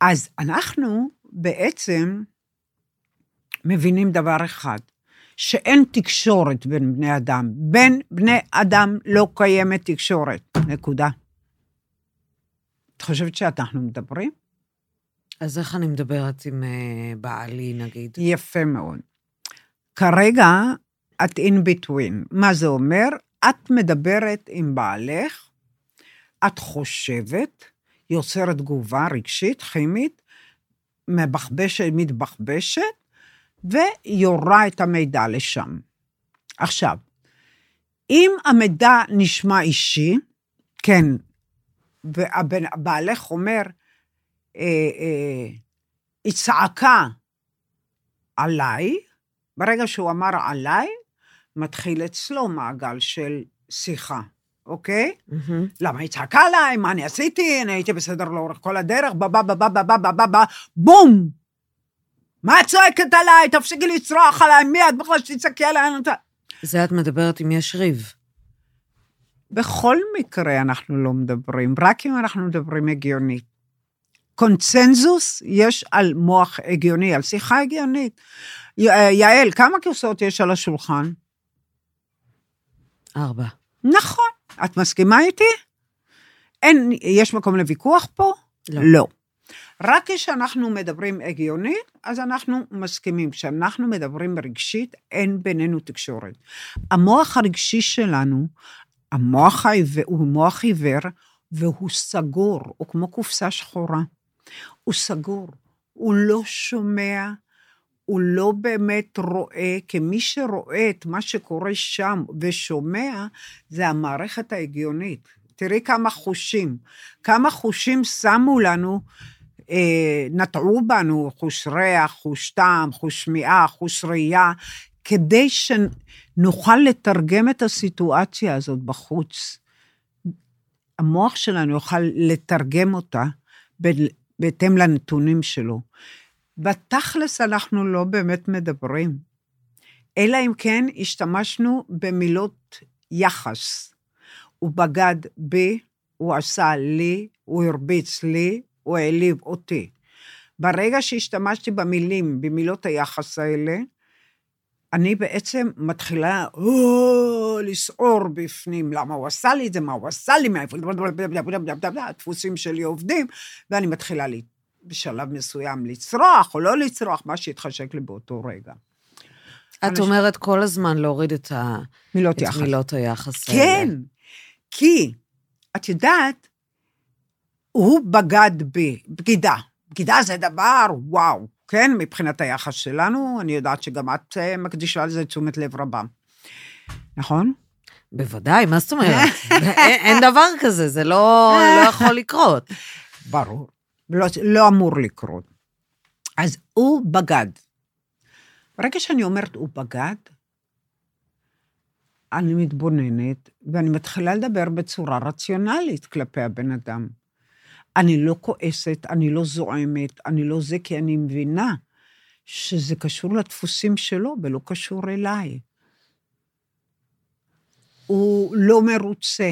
אז אנחנו בעצם מבינים דבר אחד, שאין תקשורת בין בני אדם. בין בני אדם לא קיימת תקשורת. נקודה. את חושבת שאנחנו מדברים? אז איך אני מדברת עם uh, בעלי, נגיד? יפה מאוד. כרגע את in between. מה זה אומר? את מדברת עם בעלך, את חושבת, יוצרת תגובה רגשית, כימית, מבחבשת, מתבחבשת, ויורה את המידע לשם. עכשיו, אם המידע נשמע אישי, כן, והבעלך אומר, אה, אה, היא צעקה עליי, ברגע שהוא אמר עליי, מתחיל אצלו מעגל של שיחה, אוקיי? Mm-hmm. למה היא צעקה עליי? מה אני עשיתי? אני הייתי בסדר לאורך כל הדרך, בא בא בא בא בא בא בום! מה את צועקת עליי? תפסיקי לצרוח עליי, מי את בכלל שתצעקי עליי? זה את מדברת אם יש ריב. בכל מקרה אנחנו לא מדברים, רק אם אנחנו מדברים הגיונית. קונצנזוס יש על מוח הגיוני, על שיחה הגיונית. אה, יעל, כמה כיסאות יש על השולחן? ארבע. נכון. את מסכימה איתי? אין, יש מקום לוויכוח פה? לא. לא. רק כשאנחנו מדברים הגיונית, אז אנחנו מסכימים. כשאנחנו מדברים רגשית, אין בינינו תקשורת. המוח הרגשי שלנו, המוח העיוור, הוא מוח עיוור, והוא סגור, הוא כמו קופסה שחורה. הוא סגור, הוא לא שומע, הוא לא באמת רואה, כי מי שרואה את מה שקורה שם ושומע, זה המערכת ההגיונית. תראי כמה חושים, כמה חושים שמו לנו, נטעו בנו, חוש ריח, חוש טעם, חוש שמיעה, חוש ראייה, כדי שנוכל לתרגם את הסיטואציה הזאת בחוץ. המוח שלנו יוכל לתרגם אותה בהתאם לנתונים שלו. בתכלס אנחנו לא באמת מדברים, אלא אם כן השתמשנו במילות יחס. הוא בגד בי, הוא עשה לי, הוא הרביץ לי, הוא העליב אותי. ברגע שהשתמשתי במילים, במילות היחס האלה, אני בעצם מתחילה או, לסעור בפנים, למה הוא עשה לי את זה, מה הוא עשה לי, מאיפה, הדפוסים שלי עובדים, ואני מתחילה לי, בשלב מסוים לצרוח או לא לצרוח, מה שהתחשק לי באותו רגע. את אנשים- אומרת כל הזמן להוריד את, ה... מילות את יחס. מילות היחס האלה. כן, כי, את יודעת, הוא בגד בי, בגידה. בגידה זה דבר, וואו, כן, מבחינת היחס שלנו, אני יודעת שגם את אה, מקדישה לזה תשומת לב רבה. נכון? בוודאי, מה זאת אומרת? אין, אין דבר כזה, זה לא, לא יכול לקרות. ברור. לא, לא אמור לקרות. אז הוא בגד. ברגע שאני אומרת הוא בגד, אני מתבוננת, ואני מתחילה לדבר בצורה רציונלית כלפי הבן אדם. אני לא כועסת, אני לא זועמת, אני לא זה, כי אני מבינה שזה קשור לדפוסים שלו ולא קשור אליי. הוא לא מרוצה,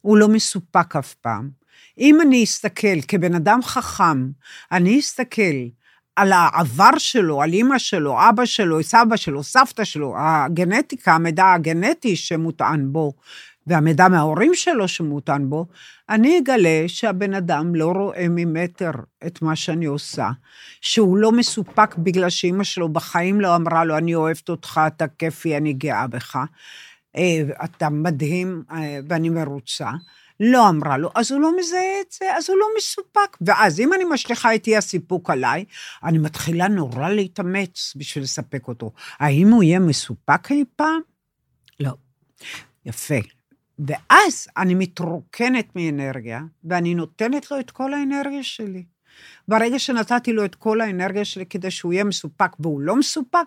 הוא לא מסופק אף פעם. אם אני אסתכל כבן אדם חכם, אני אסתכל על העבר שלו, על אימא שלו, אבא שלו, סבא שלו, סבתא שלו, הגנטיקה, המידע הגנטי שמוטען בו, והמידע מההורים שלו שמוטען בו, אני אגלה שהבן אדם לא רואה ממטר את מה שאני עושה, שהוא לא מסופק בגלל שאימא שלו בחיים לא אמרה לו, אני אוהבת אותך, אתה כיפי, אני גאה בך, אה, אתה מדהים אה, ואני מרוצה. לא אמרה לו, אז הוא לא מזהה את זה, אז הוא לא מסופק. ואז אם אני משליכה את אי הסיפוק עליי, אני מתחילה נורא להתאמץ בשביל לספק אותו. האם הוא יהיה מסופק אי פעם? לא. יפה. ואז אני מתרוקנת מאנרגיה, ואני נותנת לו את כל האנרגיה שלי. ברגע שנתתי לו את כל האנרגיה שלי כדי שהוא יהיה מסופק והוא לא מסופק,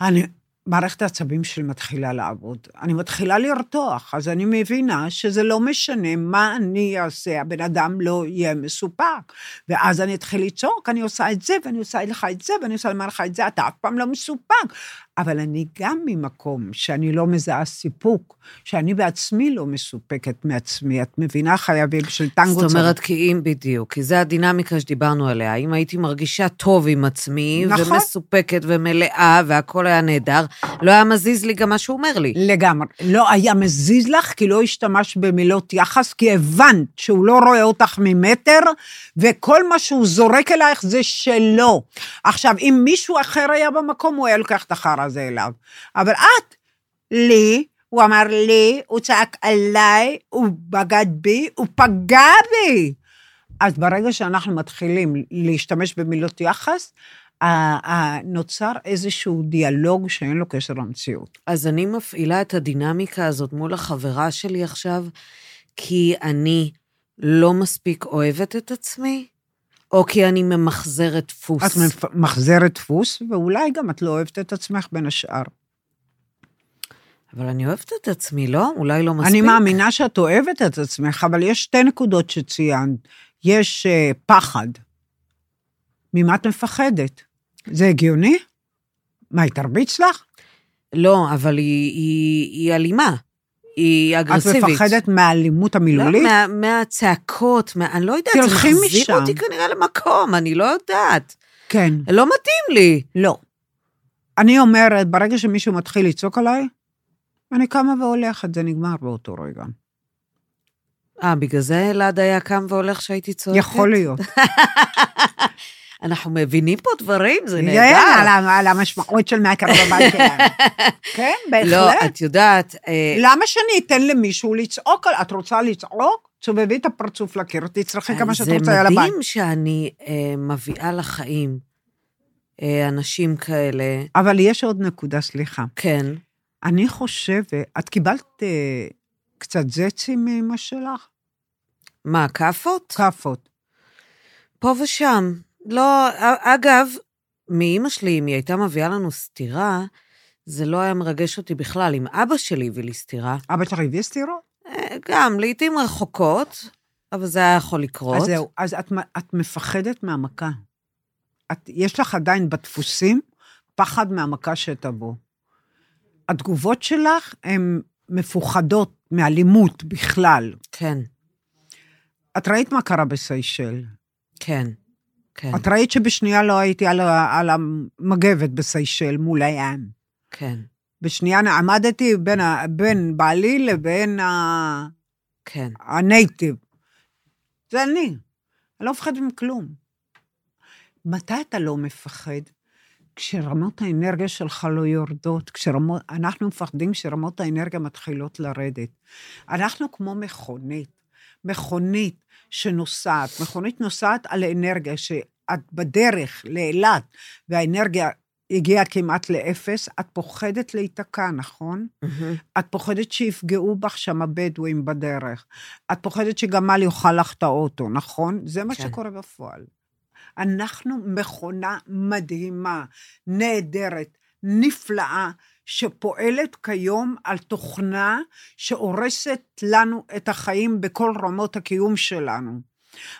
אני, מערכת העצבים שלי מתחילה לעבוד. אני מתחילה לרתוח, אז אני מבינה שזה לא משנה מה אני אעשה, הבן אדם לא יהיה מסופק. ואז אני אתחיל לצעוק, אני עושה את זה, ואני עושה לך את זה, ואני עושה לך את זה, אתה אף פעם לא מסופק. אבל אני גם ממקום שאני לא מזהה סיפוק, שאני בעצמי לא מסופקת מעצמי. את מבינה, חייבים של טנגו זאת אומרת, כי אם, בדיוק, כי זה הדינמיקה שדיברנו עליה. אם הייתי מרגישה טוב עם עצמי, נכון. ומסופקת ומלאה, והכל היה נהדר, לא היה מזיז לי גם מה שהוא אומר לי. לגמרי. לא היה מזיז לך, כי לא השתמשת במילות יחס, כי הבנת שהוא לא רואה אותך ממטר, וכל מה שהוא זורק אלייך זה שלו. עכשיו, אם מישהו אחר היה במקום, הוא היה לוקח את החרא הזה אליו. אבל את, לי, הוא אמר לי, הוא צעק עליי, הוא בגד בי, הוא פגע בי. אז ברגע שאנחנו מתחילים להשתמש במילות יחס, נוצר איזשהו דיאלוג שאין לו קשר למציאות. אז אני מפעילה את הדינמיקה הזאת מול החברה שלי עכשיו, כי אני לא מספיק אוהבת את עצמי, או כי אני ממחזרת דפוס. את מפ- מחזרת דפוס, ואולי גם את לא אוהבת את עצמך בין השאר. אבל אני אוהבת את עצמי, לא? אולי לא מספיק. אני מאמינה שאת אוהבת את עצמך, אבל יש שתי נקודות שציינת. יש uh, פחד. ממה את מפחדת? זה הגיוני? מה, היא תרביץ לך? לא, אבל היא, היא, היא אלימה. היא את אגרסיבית. מפחדת מהאלימות המילולית? לא, מה, מהצעקות, מה, אני לא יודעת, זה מחזיר משם. אותי כנראה למקום, אני לא יודעת. כן. לא מתאים לי. לא. אני אומרת, ברגע שמישהו מתחיל לצעוק עליי, אני קמה והולכת, זה נגמר באותו רגע. אה, בגלל זה אלעד היה קם והולך שהייתי צועקת? יכול להיות. אנחנו מבינים פה דברים, זה כן, נהדר. על ה- על המשמעות של מהקר בבית שלנו. כן, לא, בהחלט. את יודעת, אה, למה שאני אתן למישהו לצעוק? את רוצה לצעוק? תסובבי את הפרצוף לקיר, תצרכי כמה שאת רוצה על זה הבית. מדהים שאני אה, מביאה לחיים אה, אנשים כאלה, אבל יש עוד נקודה, סליחה. כן. אני חושבת, את קיבלת אה, קצת זצים מאמא שלך? מה, כאפות? כאפות. פה ושם. לא, אגב, מאימא שלי, אם היא הייתה מביאה לנו סטירה, זה לא היה מרגש אותי בכלל. אם אבא שלי הביא לי סטירה, אבא שלך הביא סטירות? אה, גם, לעתים רחוקות, אבל זה היה יכול לקרות. אז זהו, אז את, את מפחדת מהמכה. את, יש לך עדיין בדפוסים פחד מהמכה שתבוא. התגובות שלך הן מפוחדות מאלימות בכלל. כן, את ראית מה קרה בסיישל. כן, כן, את ראית שבשנייה לא הייתי על, על המגבת בסיישל מול הים. כן, בשנייה עמדתי בין, ה- בין בעלי לבין ה- כן. הנייטיב. זה אני. אני לא מפחדת מכלום. מתי אתה לא מפחד? כשרמות האנרגיה שלך לא יורדות, כשרמות, אנחנו מפחדים שרמות האנרגיה מתחילות לרדת. אנחנו כמו מכונית, מכונית שנוסעת, מכונית נוסעת על אנרגיה, שאת בדרך לאילת והאנרגיה הגיעה כמעט לאפס, את פוחדת להיתקע, נכון? מהמם. את פוחדת שיפגעו בך שם הבדואים בדרך. את פוחדת שגמל יאכל לך את האוטו, נכון? זה מה כן. שקורה בפועל. אנחנו מכונה מדהימה, נהדרת, נפלאה, שפועלת כיום על תוכנה שהורסת לנו את החיים בכל רמות הקיום שלנו.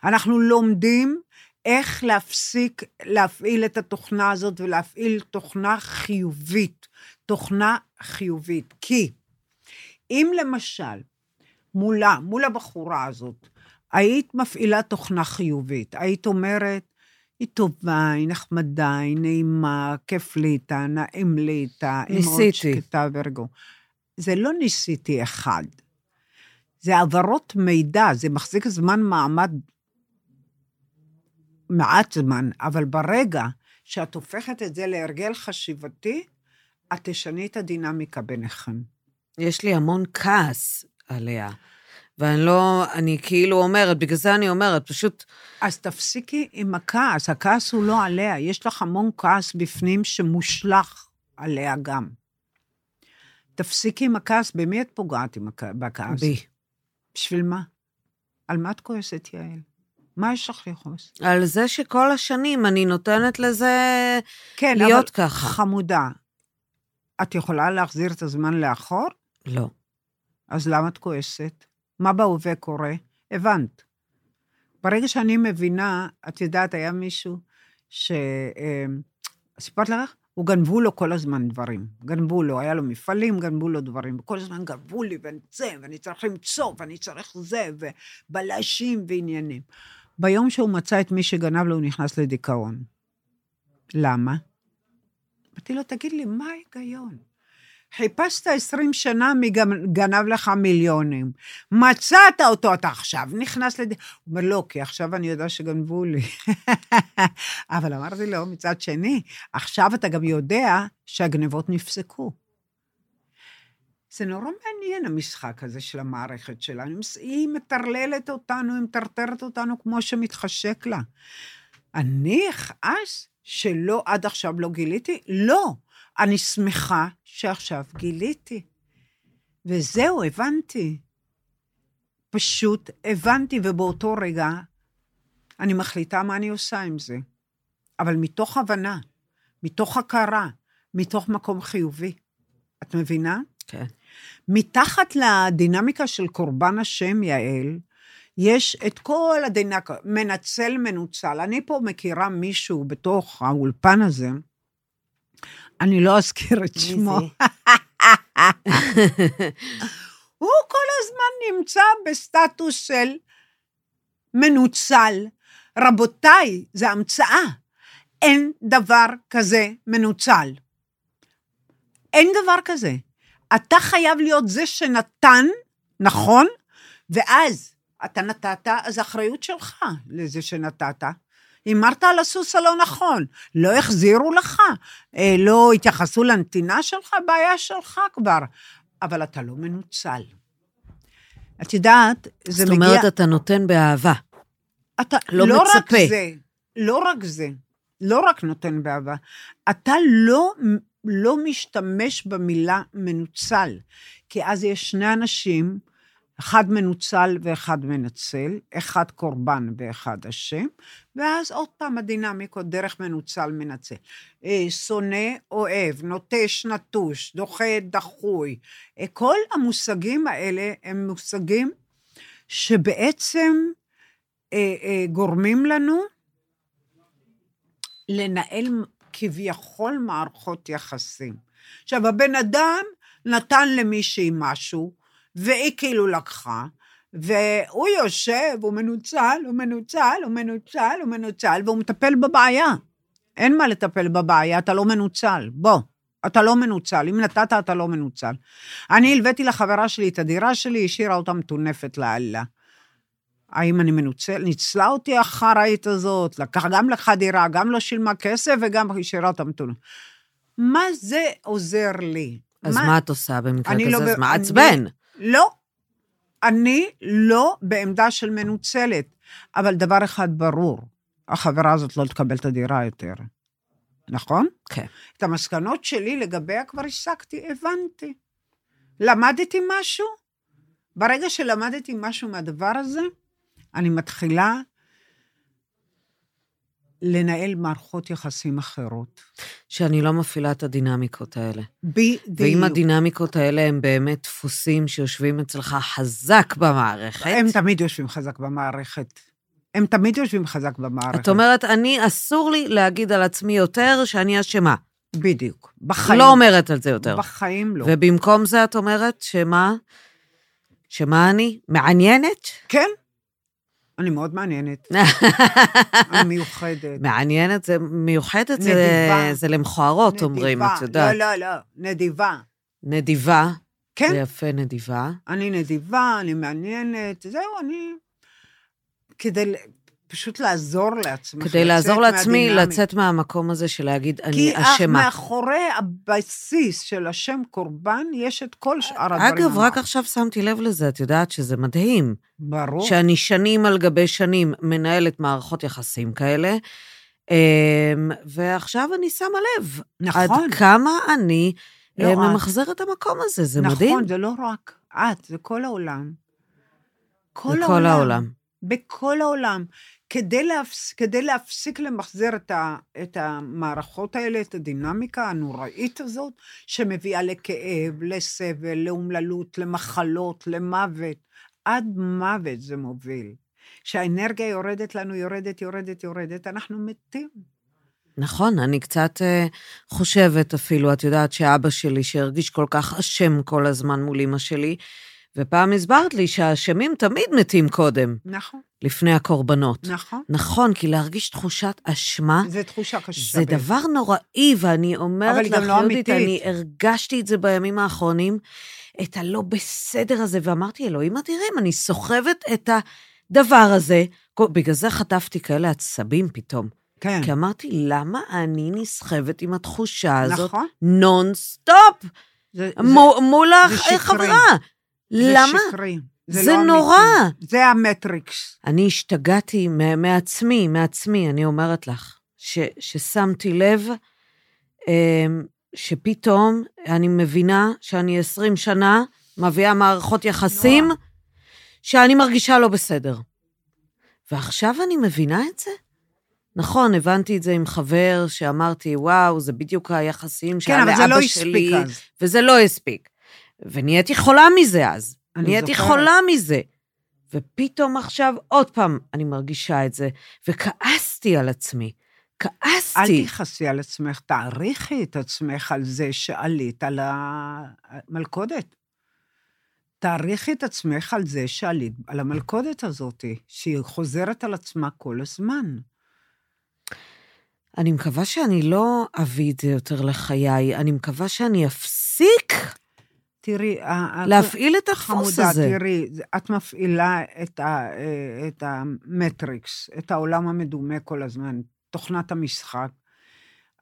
אנחנו לומדים איך להפסיק להפעיל את התוכנה הזאת ולהפעיל תוכנה חיובית. תוכנה חיובית. כי אם למשל, מולה, מול הבחורה הזאת, היית מפעילה תוכנה חיובית, היית אומרת, היא טובה, היא נחמדה, היא נעימה, כיף לי איתה, נעים לי איתה, היא מאוד ניסיתי. שקטה ורגוע. זה לא ניסיתי אחד. זה העברות מידע, זה מחזיק זמן מעמד מעט זמן, אבל ברגע שאת הופכת את זה להרגל חשיבתי, את תשני את הדינמיקה ביניכם. יש לי המון כעס עליה. ואני לא, אני כאילו אומרת, בגלל זה אני אומרת, פשוט, אז תפסיקי עם הכעס, הכעס הוא לא עליה, יש לך המון כעס בפנים שמושלך עליה גם. תפסיקי עם הכעס, במי את פוגעת עם הכ... בכעס? בי. בשביל מה? על מה את כועסת, יעל? מה יש לך לכעוס? על זה שכל השנים אני נותנת לזה כן, להיות אבל ככה. חמודה, את יכולה להחזיר את הזמן לאחור? לא. אז למה את כועסת? מה בהווה קורה? הבנת. ברגע שאני מבינה, את יודעת, היה מישהו ש... אה, סיפרתי לך? הוא גנבו לו כל הזמן דברים. גנבו לו, היה לו מפעלים, גנבו לו דברים. וכל הזמן גנבו לי, ואני זה, ואני צריך למצוא, ואני צריך זה, ובלשים ועניינים. ביום שהוא מצא את מי שגנב לו, הוא נכנס לדיכאון. למה? אמרתי לו, תגיד לי, מה ההיגיון? חיפשת 20 שנה, מי גנב לך מיליונים. מצאת אותו, אתה עכשיו נכנס לד... הוא אומר, לא, כי עכשיו אני יודע שגנבו לי. אבל אמרתי לו, מצד שני, עכשיו אתה גם יודע שהגנבות נפסקו. זה נורא מעניין, המשחק הזה של המערכת שלנו. היא מטרללת אותנו, היא מטרטרת אותנו כמו שמתחשק לה. אני אכעס שלא, עד עכשיו לא גיליתי? לא. אני שמחה שעכשיו גיליתי. וזהו, הבנתי. פשוט הבנתי, ובאותו רגע אני מחליטה מה אני עושה עם זה. אבל מתוך הבנה, מתוך הכרה, מתוך מקום חיובי. את מבינה? כן. מתחת לדינמיקה של קורבן השם, יעל, יש את כל הדינמיקה, מנצל, מנוצל. אני פה מכירה מישהו בתוך האולפן הזה, אני לא אזכיר את שמו. הוא נמצא בסטטוס של מנוצל. רבותיי, זו המצאה. אין דבר כזה מנוצל. אין דבר כזה. אתה חייב להיות זה שנתן, נכון? ואז אתה נתת, אז האחריות שלך לזה שנתת. הימרת על הסוס הלא נכון, לא החזירו לך, אה, לא התייחסו לנתינה שלך, בעיה שלך כבר, אבל אתה לא מנוצל. את יודעת, זה זאת מגיע... אומרת, אתה נותן באהבה. אתה לא לא מצפה. רק זה, לא רק זה, לא רק נותן באהבה, אתה לא, לא משתמש במילה מנוצל, כי אז יש שני אנשים, אחד מנוצל ואחד מנצל, אחד קורבן ואחד אשם, ואז עוד פעם הדינמיקות דרך מנוצל מנצל. אה, שונא אוהב, נוטש נטוש, דוחה דחוי. אה, כל המושגים האלה הם מושגים שבעצם אה, גורמים לנו לנהל כביכול מערכות יחסים. עכשיו, הבן אדם נתן למישהי משהו, והיא כאילו לקחה, והוא יושב, הוא מנוצל, הוא מנוצל, הוא מנוצל, הוא מנוצל, והוא מטפל בבעיה. אין מה לטפל בבעיה, אתה לא מנוצל. בוא, אתה לא מנוצל. אם נתת, אתה לא מנוצל. אני הלוויתי לחברה שלי את הדירה שלי, השאירה אותה מטונפת לאללה. האם אני מנוצל? ניצלה אותי החראית הזאת, לקח, גם לקחה דירה, גם לא שילמה כסף וגם השאירה אותה מטונפת. מה זה עוזר לי? אז מה, את עושה במקרה אני כזה? לא אז ב- מה אני-? לא. אני לא בעמדה של מנוצלת, אבל דבר אחד ברור, החברה הזאת לא תקבל את הדירה יותר. נכון? כן. את המסקנות שלי לגביה כבר השגתי, הבנתי. למדתי משהו? ברגע שלמדתי משהו מהדבר הזה, אני מתחילה לנהל מערכות יחסים אחרות. שאני לא מפעילה את הדינמיקות האלה. בדיוק. ואם הדינמיקות האלה הם באמת דפוסים שיושבים אצלך חזק במערכת, הם תמיד יושבים חזק במערכת. הם תמיד יושבים חזק במערכת. את אומרת, אני, אסור לי להגיד על עצמי יותר שאני אשמה. בדיוק. בחיים. לא אומרת על זה יותר. בחיים לא. ובמקום זה את אומרת שמה? שמה אני? מעניינת? כן. אני מאוד מעניינת. אני מיוחדת. מעניינת זה מיוחדת, זה, נדיבה. זה למכוערות, אומרים, נדיבה. את יודעת. לא, לא, לא. נדיבה. נדיבה. כן. זה יפה, נדיבה. אני נדיבה, אני מעניינת. זהו, אני... כדי פשוט לעזור לעצמך. כדי לעזור לעצמי מהדינמיקה. לצאת מהמקום הזה של להגיד, אני כי אשמה. מאחורי הבסיס של השם קורבן, יש את כל שאר הדברים. אגב, רק. עכשיו שמתי לב לזה, את יודעת שזה מדהים. ברור. שאני שנים על גבי שנים מנהלת מערכות יחסים כאלה, אמ, ועכשיו אני שמה לב. נכון. עד כמה אני לא אה, את. ממחזרת את המקום הזה, זה מדהים. נכון, זה לא רק את, זה כל העולם. כל העולם. העולם. בכל העולם. כדי, להפס... כדי להפסיק למחזר את, ה... את המערכות האלה, את הדינמיקה הנוראית הזאת, שמביאה לכאב, לסבל, לאומללות, למחלות, למוות. עד מוות זה מוביל. כשהאנרגיה יורדת לנו, יורדת, יורדת, יורדת, אנחנו מתים. נכון, אני קצת אה, חושבת אפילו, את יודעת שאבא שלי, שהרגיש כל כך אשם כל הזמן מול אמא שלי, ופעם הסברת לי שהאשמים תמיד מתים קודם, נכון, לפני הקורבנות. נכון. נכון, כי להרגיש תחושת אשמה, זו תחושה קשה. זה דבר נוראי, ואני אומרת לך, לא יהודית. אני הרגשתי את זה בימים האחרונים, את הלא בסדר הזה, ואמרתי, אלוהים אדירים, אני סוחבת את הדבר הזה. בגלל זה חטפתי כאלה עצבים פתאום. כן, כי אמרתי, למה אני נסחבת עם התחושה הזאת נכון. נונסטופ זה, מו- מול זה שקרי. החברה? זה למה? שקרי. זה לא נורא. אמיתי. זה המטריקס. אני השתגעתי מעצמי, מעצמי, אני אומרת לך, ש, ששמתי לב אמ, שפתאום אני מבינה שאני 20 שנה מביאה מערכות יחסים נורא. שאני מרגישה לא בסדר. ועכשיו אני מבינה את זה? נכון, הבנתי את זה עם חבר שאמרתי, וואו, זה בדיוק היחסים כן, שהיה אבל זה לאבא לא שלי, הספיק אז. וזה לא הספיק. ונהייתי חולה מזה אז. נהייתי. חולה מזה. ופתאום עכשיו עוד פעם אני מרגישה את זה, וכעסתי על עצמי. אל כעסתי. תכעסי על עצמך, תעריכי את עצמך על זה שעלית על המלכודת. תעריכי את עצמך על זה שעלית על המלכודת הזאת, שהיא חוזרת על עצמה כל הזמן. אני מקווה שאני לא אביא את זה יותר לחיי, אני מקווה שאני אפסיק תראי, להפעיל את חמודה, הזה. תראי, זה- את מפעילה את, ה, אה, את המטריקס, את העולם המדומה כל הזמן, תוכנת המשחק.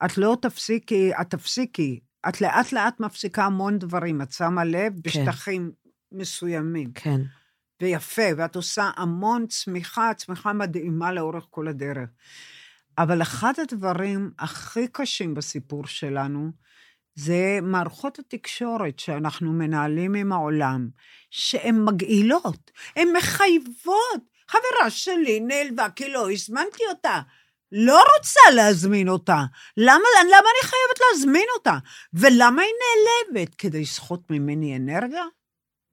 את לא תפסיקי, את תפסיקי. את לאט לאט מפסיקה המון דברים, את שמה לב בשטחים מסוימים. כן. ויפה, ואת עושה המון צמיחה, צמיחה מדהימה לאורך כל הדרך. אבל אחד הדברים הכי קשים בסיפור שלנו, זה מערכות התקשורת שאנחנו מנהלים עם העולם, שהן מגעילות, הן מחייבות. חברה שלי נעלבה כי לא הזמנתי אותה. לא רוצה להזמין אותה. למה, למה אני חייבת להזמין אותה? ולמה היא נעלבת? כדי לסחוט ממני אנרגיה?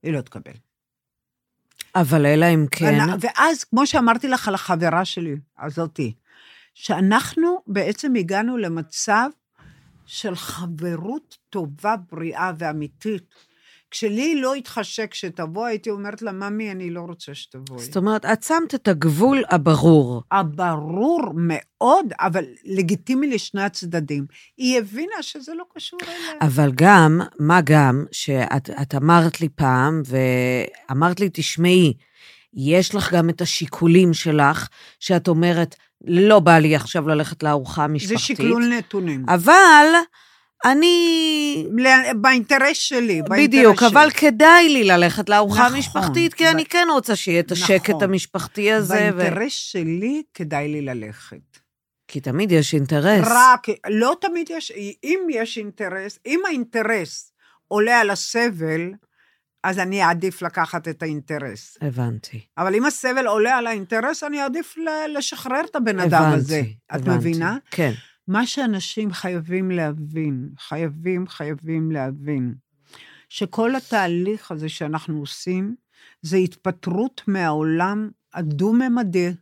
היא לא תקבל. אבל אלא אם כן, ואז, כמו שאמרתי לך על החברה שלי, הזאתי, שאנחנו בעצם הגענו למצב של חברות טובה, בריאה ואמיתית. כשלי לא התחשק שתבוא, הייתי אומרת לה, ממי, אני לא רוצה שתבואי. זאת אומרת, את שמת את הגבול הברור. הברור מאוד, אבל לגיטימי לשני הצדדים. היא הבינה שזה לא קשור אליה. אבל גם, מה גם, שאת את אמרת לי פעם, ואמרת לי, תשמעי, יש לך גם את השיקולים שלך, שאת אומרת, לא בא לי עכשיו ללכת לארוחה זה המשפחתית. שקלול נתונים. אבל אני... באינטרס שלי, באינטרס בדיוק, שלי. אבל כדאי לי ללכת לארוחה נכון, המשפחתית, כי ב- אני כן רוצה שיהיה את השקט נכון. המשפחתי הזה. ו... באינטרס שלי כדאי לי ללכת. כי תמיד יש אינטרס. רק, לא תמיד יש, אם יש אינטרס, אם האינטרס עולה על הסבל, אז אני אעדיף לקחת את האינטרס. הבנתי. אבל אם הסבל עולה על האינטרס, אני אעדיף לשחרר את הבן אדם הבנתי, הזה. את הבנתי. מבינה? כן. מה שאנשים חייבים להבין, חייבים, חייבים להבין, שכל התהליך הזה שאנחנו עושים, זה התפטרות מהעולם הדו-ממדי,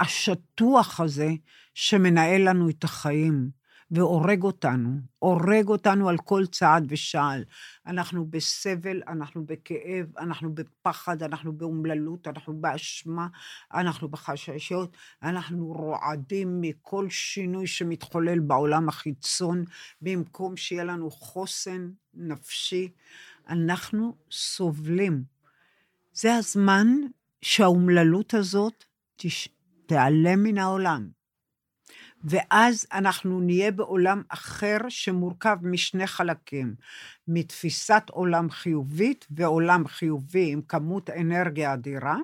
השטוח הזה, שמנהל לנו את החיים, והורג אותנו, הורג אותנו על כל צעד ושעל. אנחנו בסבל, אנחנו בכאב, אנחנו בפחד, אנחנו באומללות, אנחנו באשמה, אנחנו בחששות, אנחנו רועדים מכל שינוי שמתחולל בעולם החיצון, במקום שיהיה לנו חוסן נפשי, אנחנו סובלים. זה הזמן שהאומללות הזאת. תיעלם מן העולם. ואז אנחנו נהיה בעולם אחר שמורכב משני חלקים, מתפיסת עולם חיובית ועולם חיובי עם כמות אנרגיה אדירה,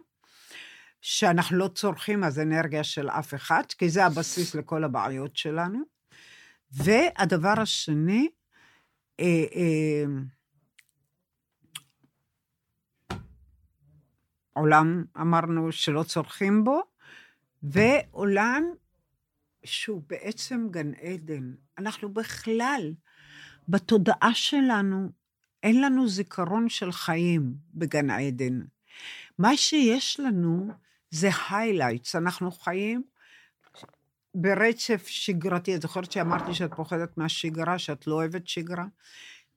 שאנחנו לא צורכים אז אנרגיה של אף אחד, כי זה הבסיס לכל הבעיות שלנו. והדבר השני, אה, אה, עולם, אמרנו שלא צורכים בו, ועולם שהוא בעצם גן עדן. אנחנו בכלל, בתודעה שלנו, אין לנו זיכרון של חיים בגן עדן. מה שיש לנו זה highlights, אנחנו חיים ברצף שגרתי. את זוכרת שאמרתי שאת פוחדת מהשגרה, שאת לא אוהבת שגרה?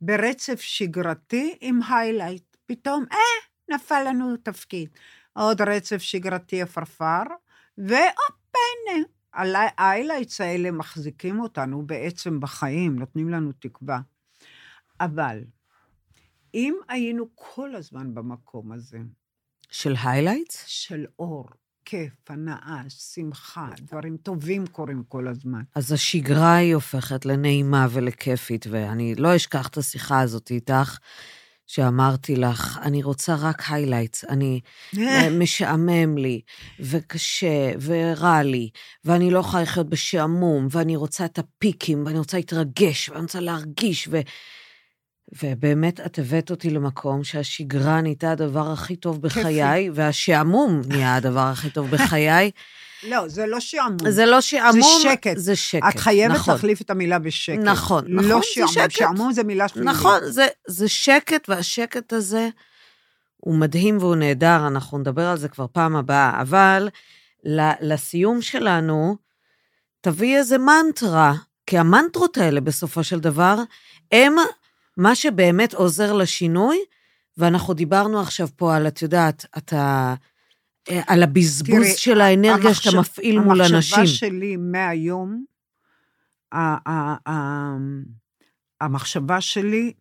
ברצף שגרתי עם highlight. פתאום, אה, נפל לנו תפקיד. עוד רצף שגרתי עפרפר, והופ, הנה. ה highlights האלה מחזיקים אותנו בעצם בחיים, נותנים לנו תקווה. אבל אם היינו כל הזמן במקום הזה, של highlights? של אור, כיף, הנאה, שמחה, דברים טובים קורים כל הזמן. אז השגרה היא הופכת לנעימה ולכיפית, ואני לא אשכח את השיחה הזאת איתך, שאמרתי לך, אני רוצה רק highlights, אני אה, משעמם לי, וקשה, ורע לי, ואני לא יכולה לחיות בשעמום, ואני רוצה את הפיקים, ואני רוצה להתרגש, ואני רוצה להרגיש, ו... ובאמת, את הבאת אותי למקום שהשגרה נהייתה הדבר הכי טוב בחיי, והשעמום נהיה הדבר הכי טוב בחיי. לא, זה לא שעמום. זה לא שעמום, זה שקט. זה שקט. את חייבת נכון. להחליף את המילה בשקט. נכון, לא נכון, זה שעמום, שקט. שעמום זה מילה שלילית. נכון, זה, זה שקט, והשקט הזה הוא מדהים והוא נהדר, אנחנו נדבר על זה כבר פעם הבאה, אבל לסיום שלנו, תביא איזה מנטרה, כי המנטרות האלה בסופו של דבר, הם מה שבאמת עוזר לשינוי, ואנחנו דיברנו עכשיו פה על, את יודעת, אתה... אה, על הבזבוז תראי, של האנרגיה המחשב- שאתה מפעיל מול אנשים. המחשבה שלי מהיום, ה- ה- ה- המחשבה שלי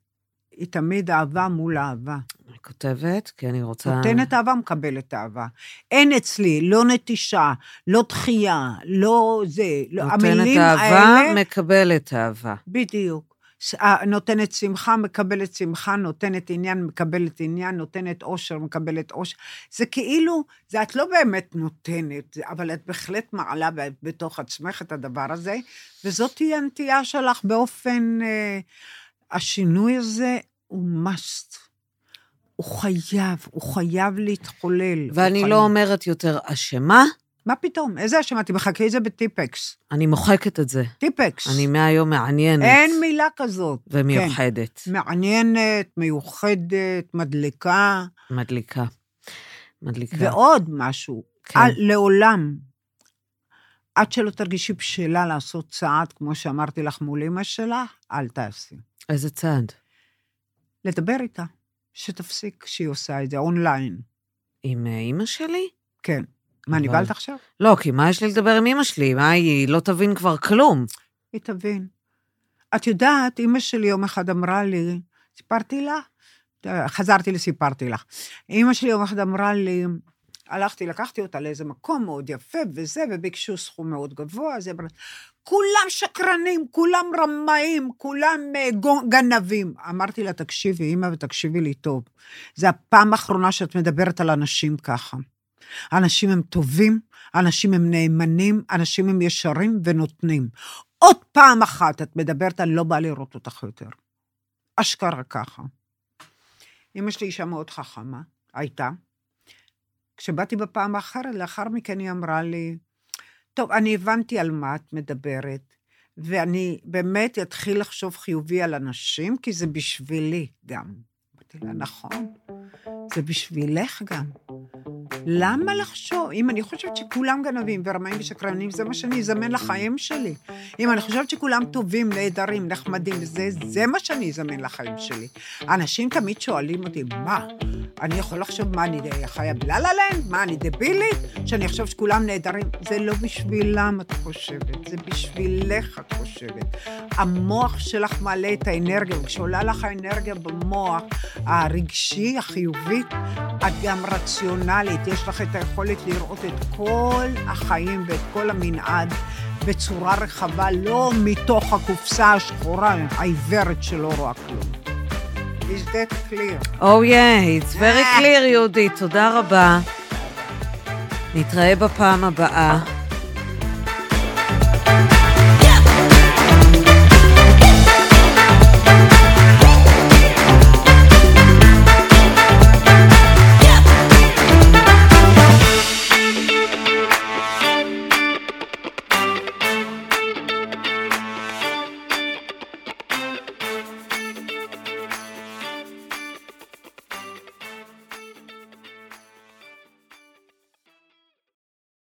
היא תמיד אהבה מול אהבה. אני כותבת, כי אני רוצה... נותנת אהבה, מקבלת אהבה. אין אצלי לא נטישה, לא דחייה, לא זה. לא, נותנת המילים אהבה, האלה... מקבלת אהבה. בדיוק. אה, נותנת שמחה, מקבלת שמחה, נותנת עניין, מקבלת עניין, נותנת אושר, מקבלת אושר. זה כאילו, זה את לא באמת נותנת, אבל את בהחלט מעלה בתוך עצמך את הדבר הזה, וזאת תהיה הנטייה שלך באופן... אה, השינוי הזה הוא must. הוא חייב, הוא חייב להתחולל. ואני חייב. לא אומרת יותר אשמה, מה פתאום? איזה אשמה? תמחקי את זה בטיפקס. אני מוחקת את זה. טיפקס. אני מהיום מעניינת. אין מילה כזאת. כן. ומיוחדת. מעניינת, מיוחדת, מדליקה, מדליקה. מדליקה. ועוד משהו. כן. אל, לעולם, עד שלא תרגישי בשלה לעשות צעד, כמו שאמרתי לך מול אמא שלך, אל תעשי. איזה צעד? לדבר איתה, שתפסיק שהיא עושה את זה, אונליין. עם אה, אימא שלי? כן. מה, אבל- נבהלת עכשיו? לא, כי מה יש לי לדבר עם אימא שלי? מה, היא לא תבין כבר כלום. היא תבין. את יודעת, אימא שלי יום אחד אמרה לי, סיפרתי לה? חזרתי לסיפרתי לך. אימא שלי יום אחד אמרה לי, הלכתי, לקחתי אותה לאיזה מקום מאוד יפה וזה, וביקשו סכום מאוד גבוה, אמרה, כולם שקרנים, כולם רמאים, כולם אה, גנבים. אמרתי לה, תקשיבי, אימא, ותקשיבי לי טוב. זו הפעם האחרונה שאת מדברת על אנשים ככה. אנשים הם טובים, אנשים הם נאמנים, אנשים הם ישרים ונותנים. עוד פעם אחת את מדברת, אני לא באה לראות אותך יותר. אשכרה ככה. אמא שלי אישה מאוד חכמה, הייתה. כשבאתי בפעם האחרת, לאחר מכן היא אמרה לי, טוב, אני הבנתי על מה את מדברת, ואני באמת אתחיל לחשוב חיובי על אנשים, כי זה בשבילי גם. אמרתי לה, נכון, זה בשבילך גם. למה לחשוב? אם אני חושבת שכולם גנבים ורמאים ושקרנים, זה מה שאני אזמן לחיים שלי. אם אני חושבת שכולם טובים, נהדרים, נחמדים, זה, זה מה שאני אזמן לחיים שלי. אנשים תמיד שואלים אותי, מה, אני יכול לחשוב מה, אני חיה בלה לה לנד? מה, אני דבילית? שאני אחשוב שכולם נהדרים? זה לא בשבילם את חושבת, זה בשבילך את חושבת. המוח שלך מעלה את האנרגיה, וכשעולה לך האנרגיה במוח, הרגשי, החיובית, את גם רציונלית, יש לך את היכולת לראות את כל החיים ואת כל המנעד בצורה רחבה, לא מתוך הקופסה השחורה, העיוורת שלא רואה כלום. Is that clear? Oh yeah, it's very clear, יהודית, תודה רבה. נתראה בפעם הבאה.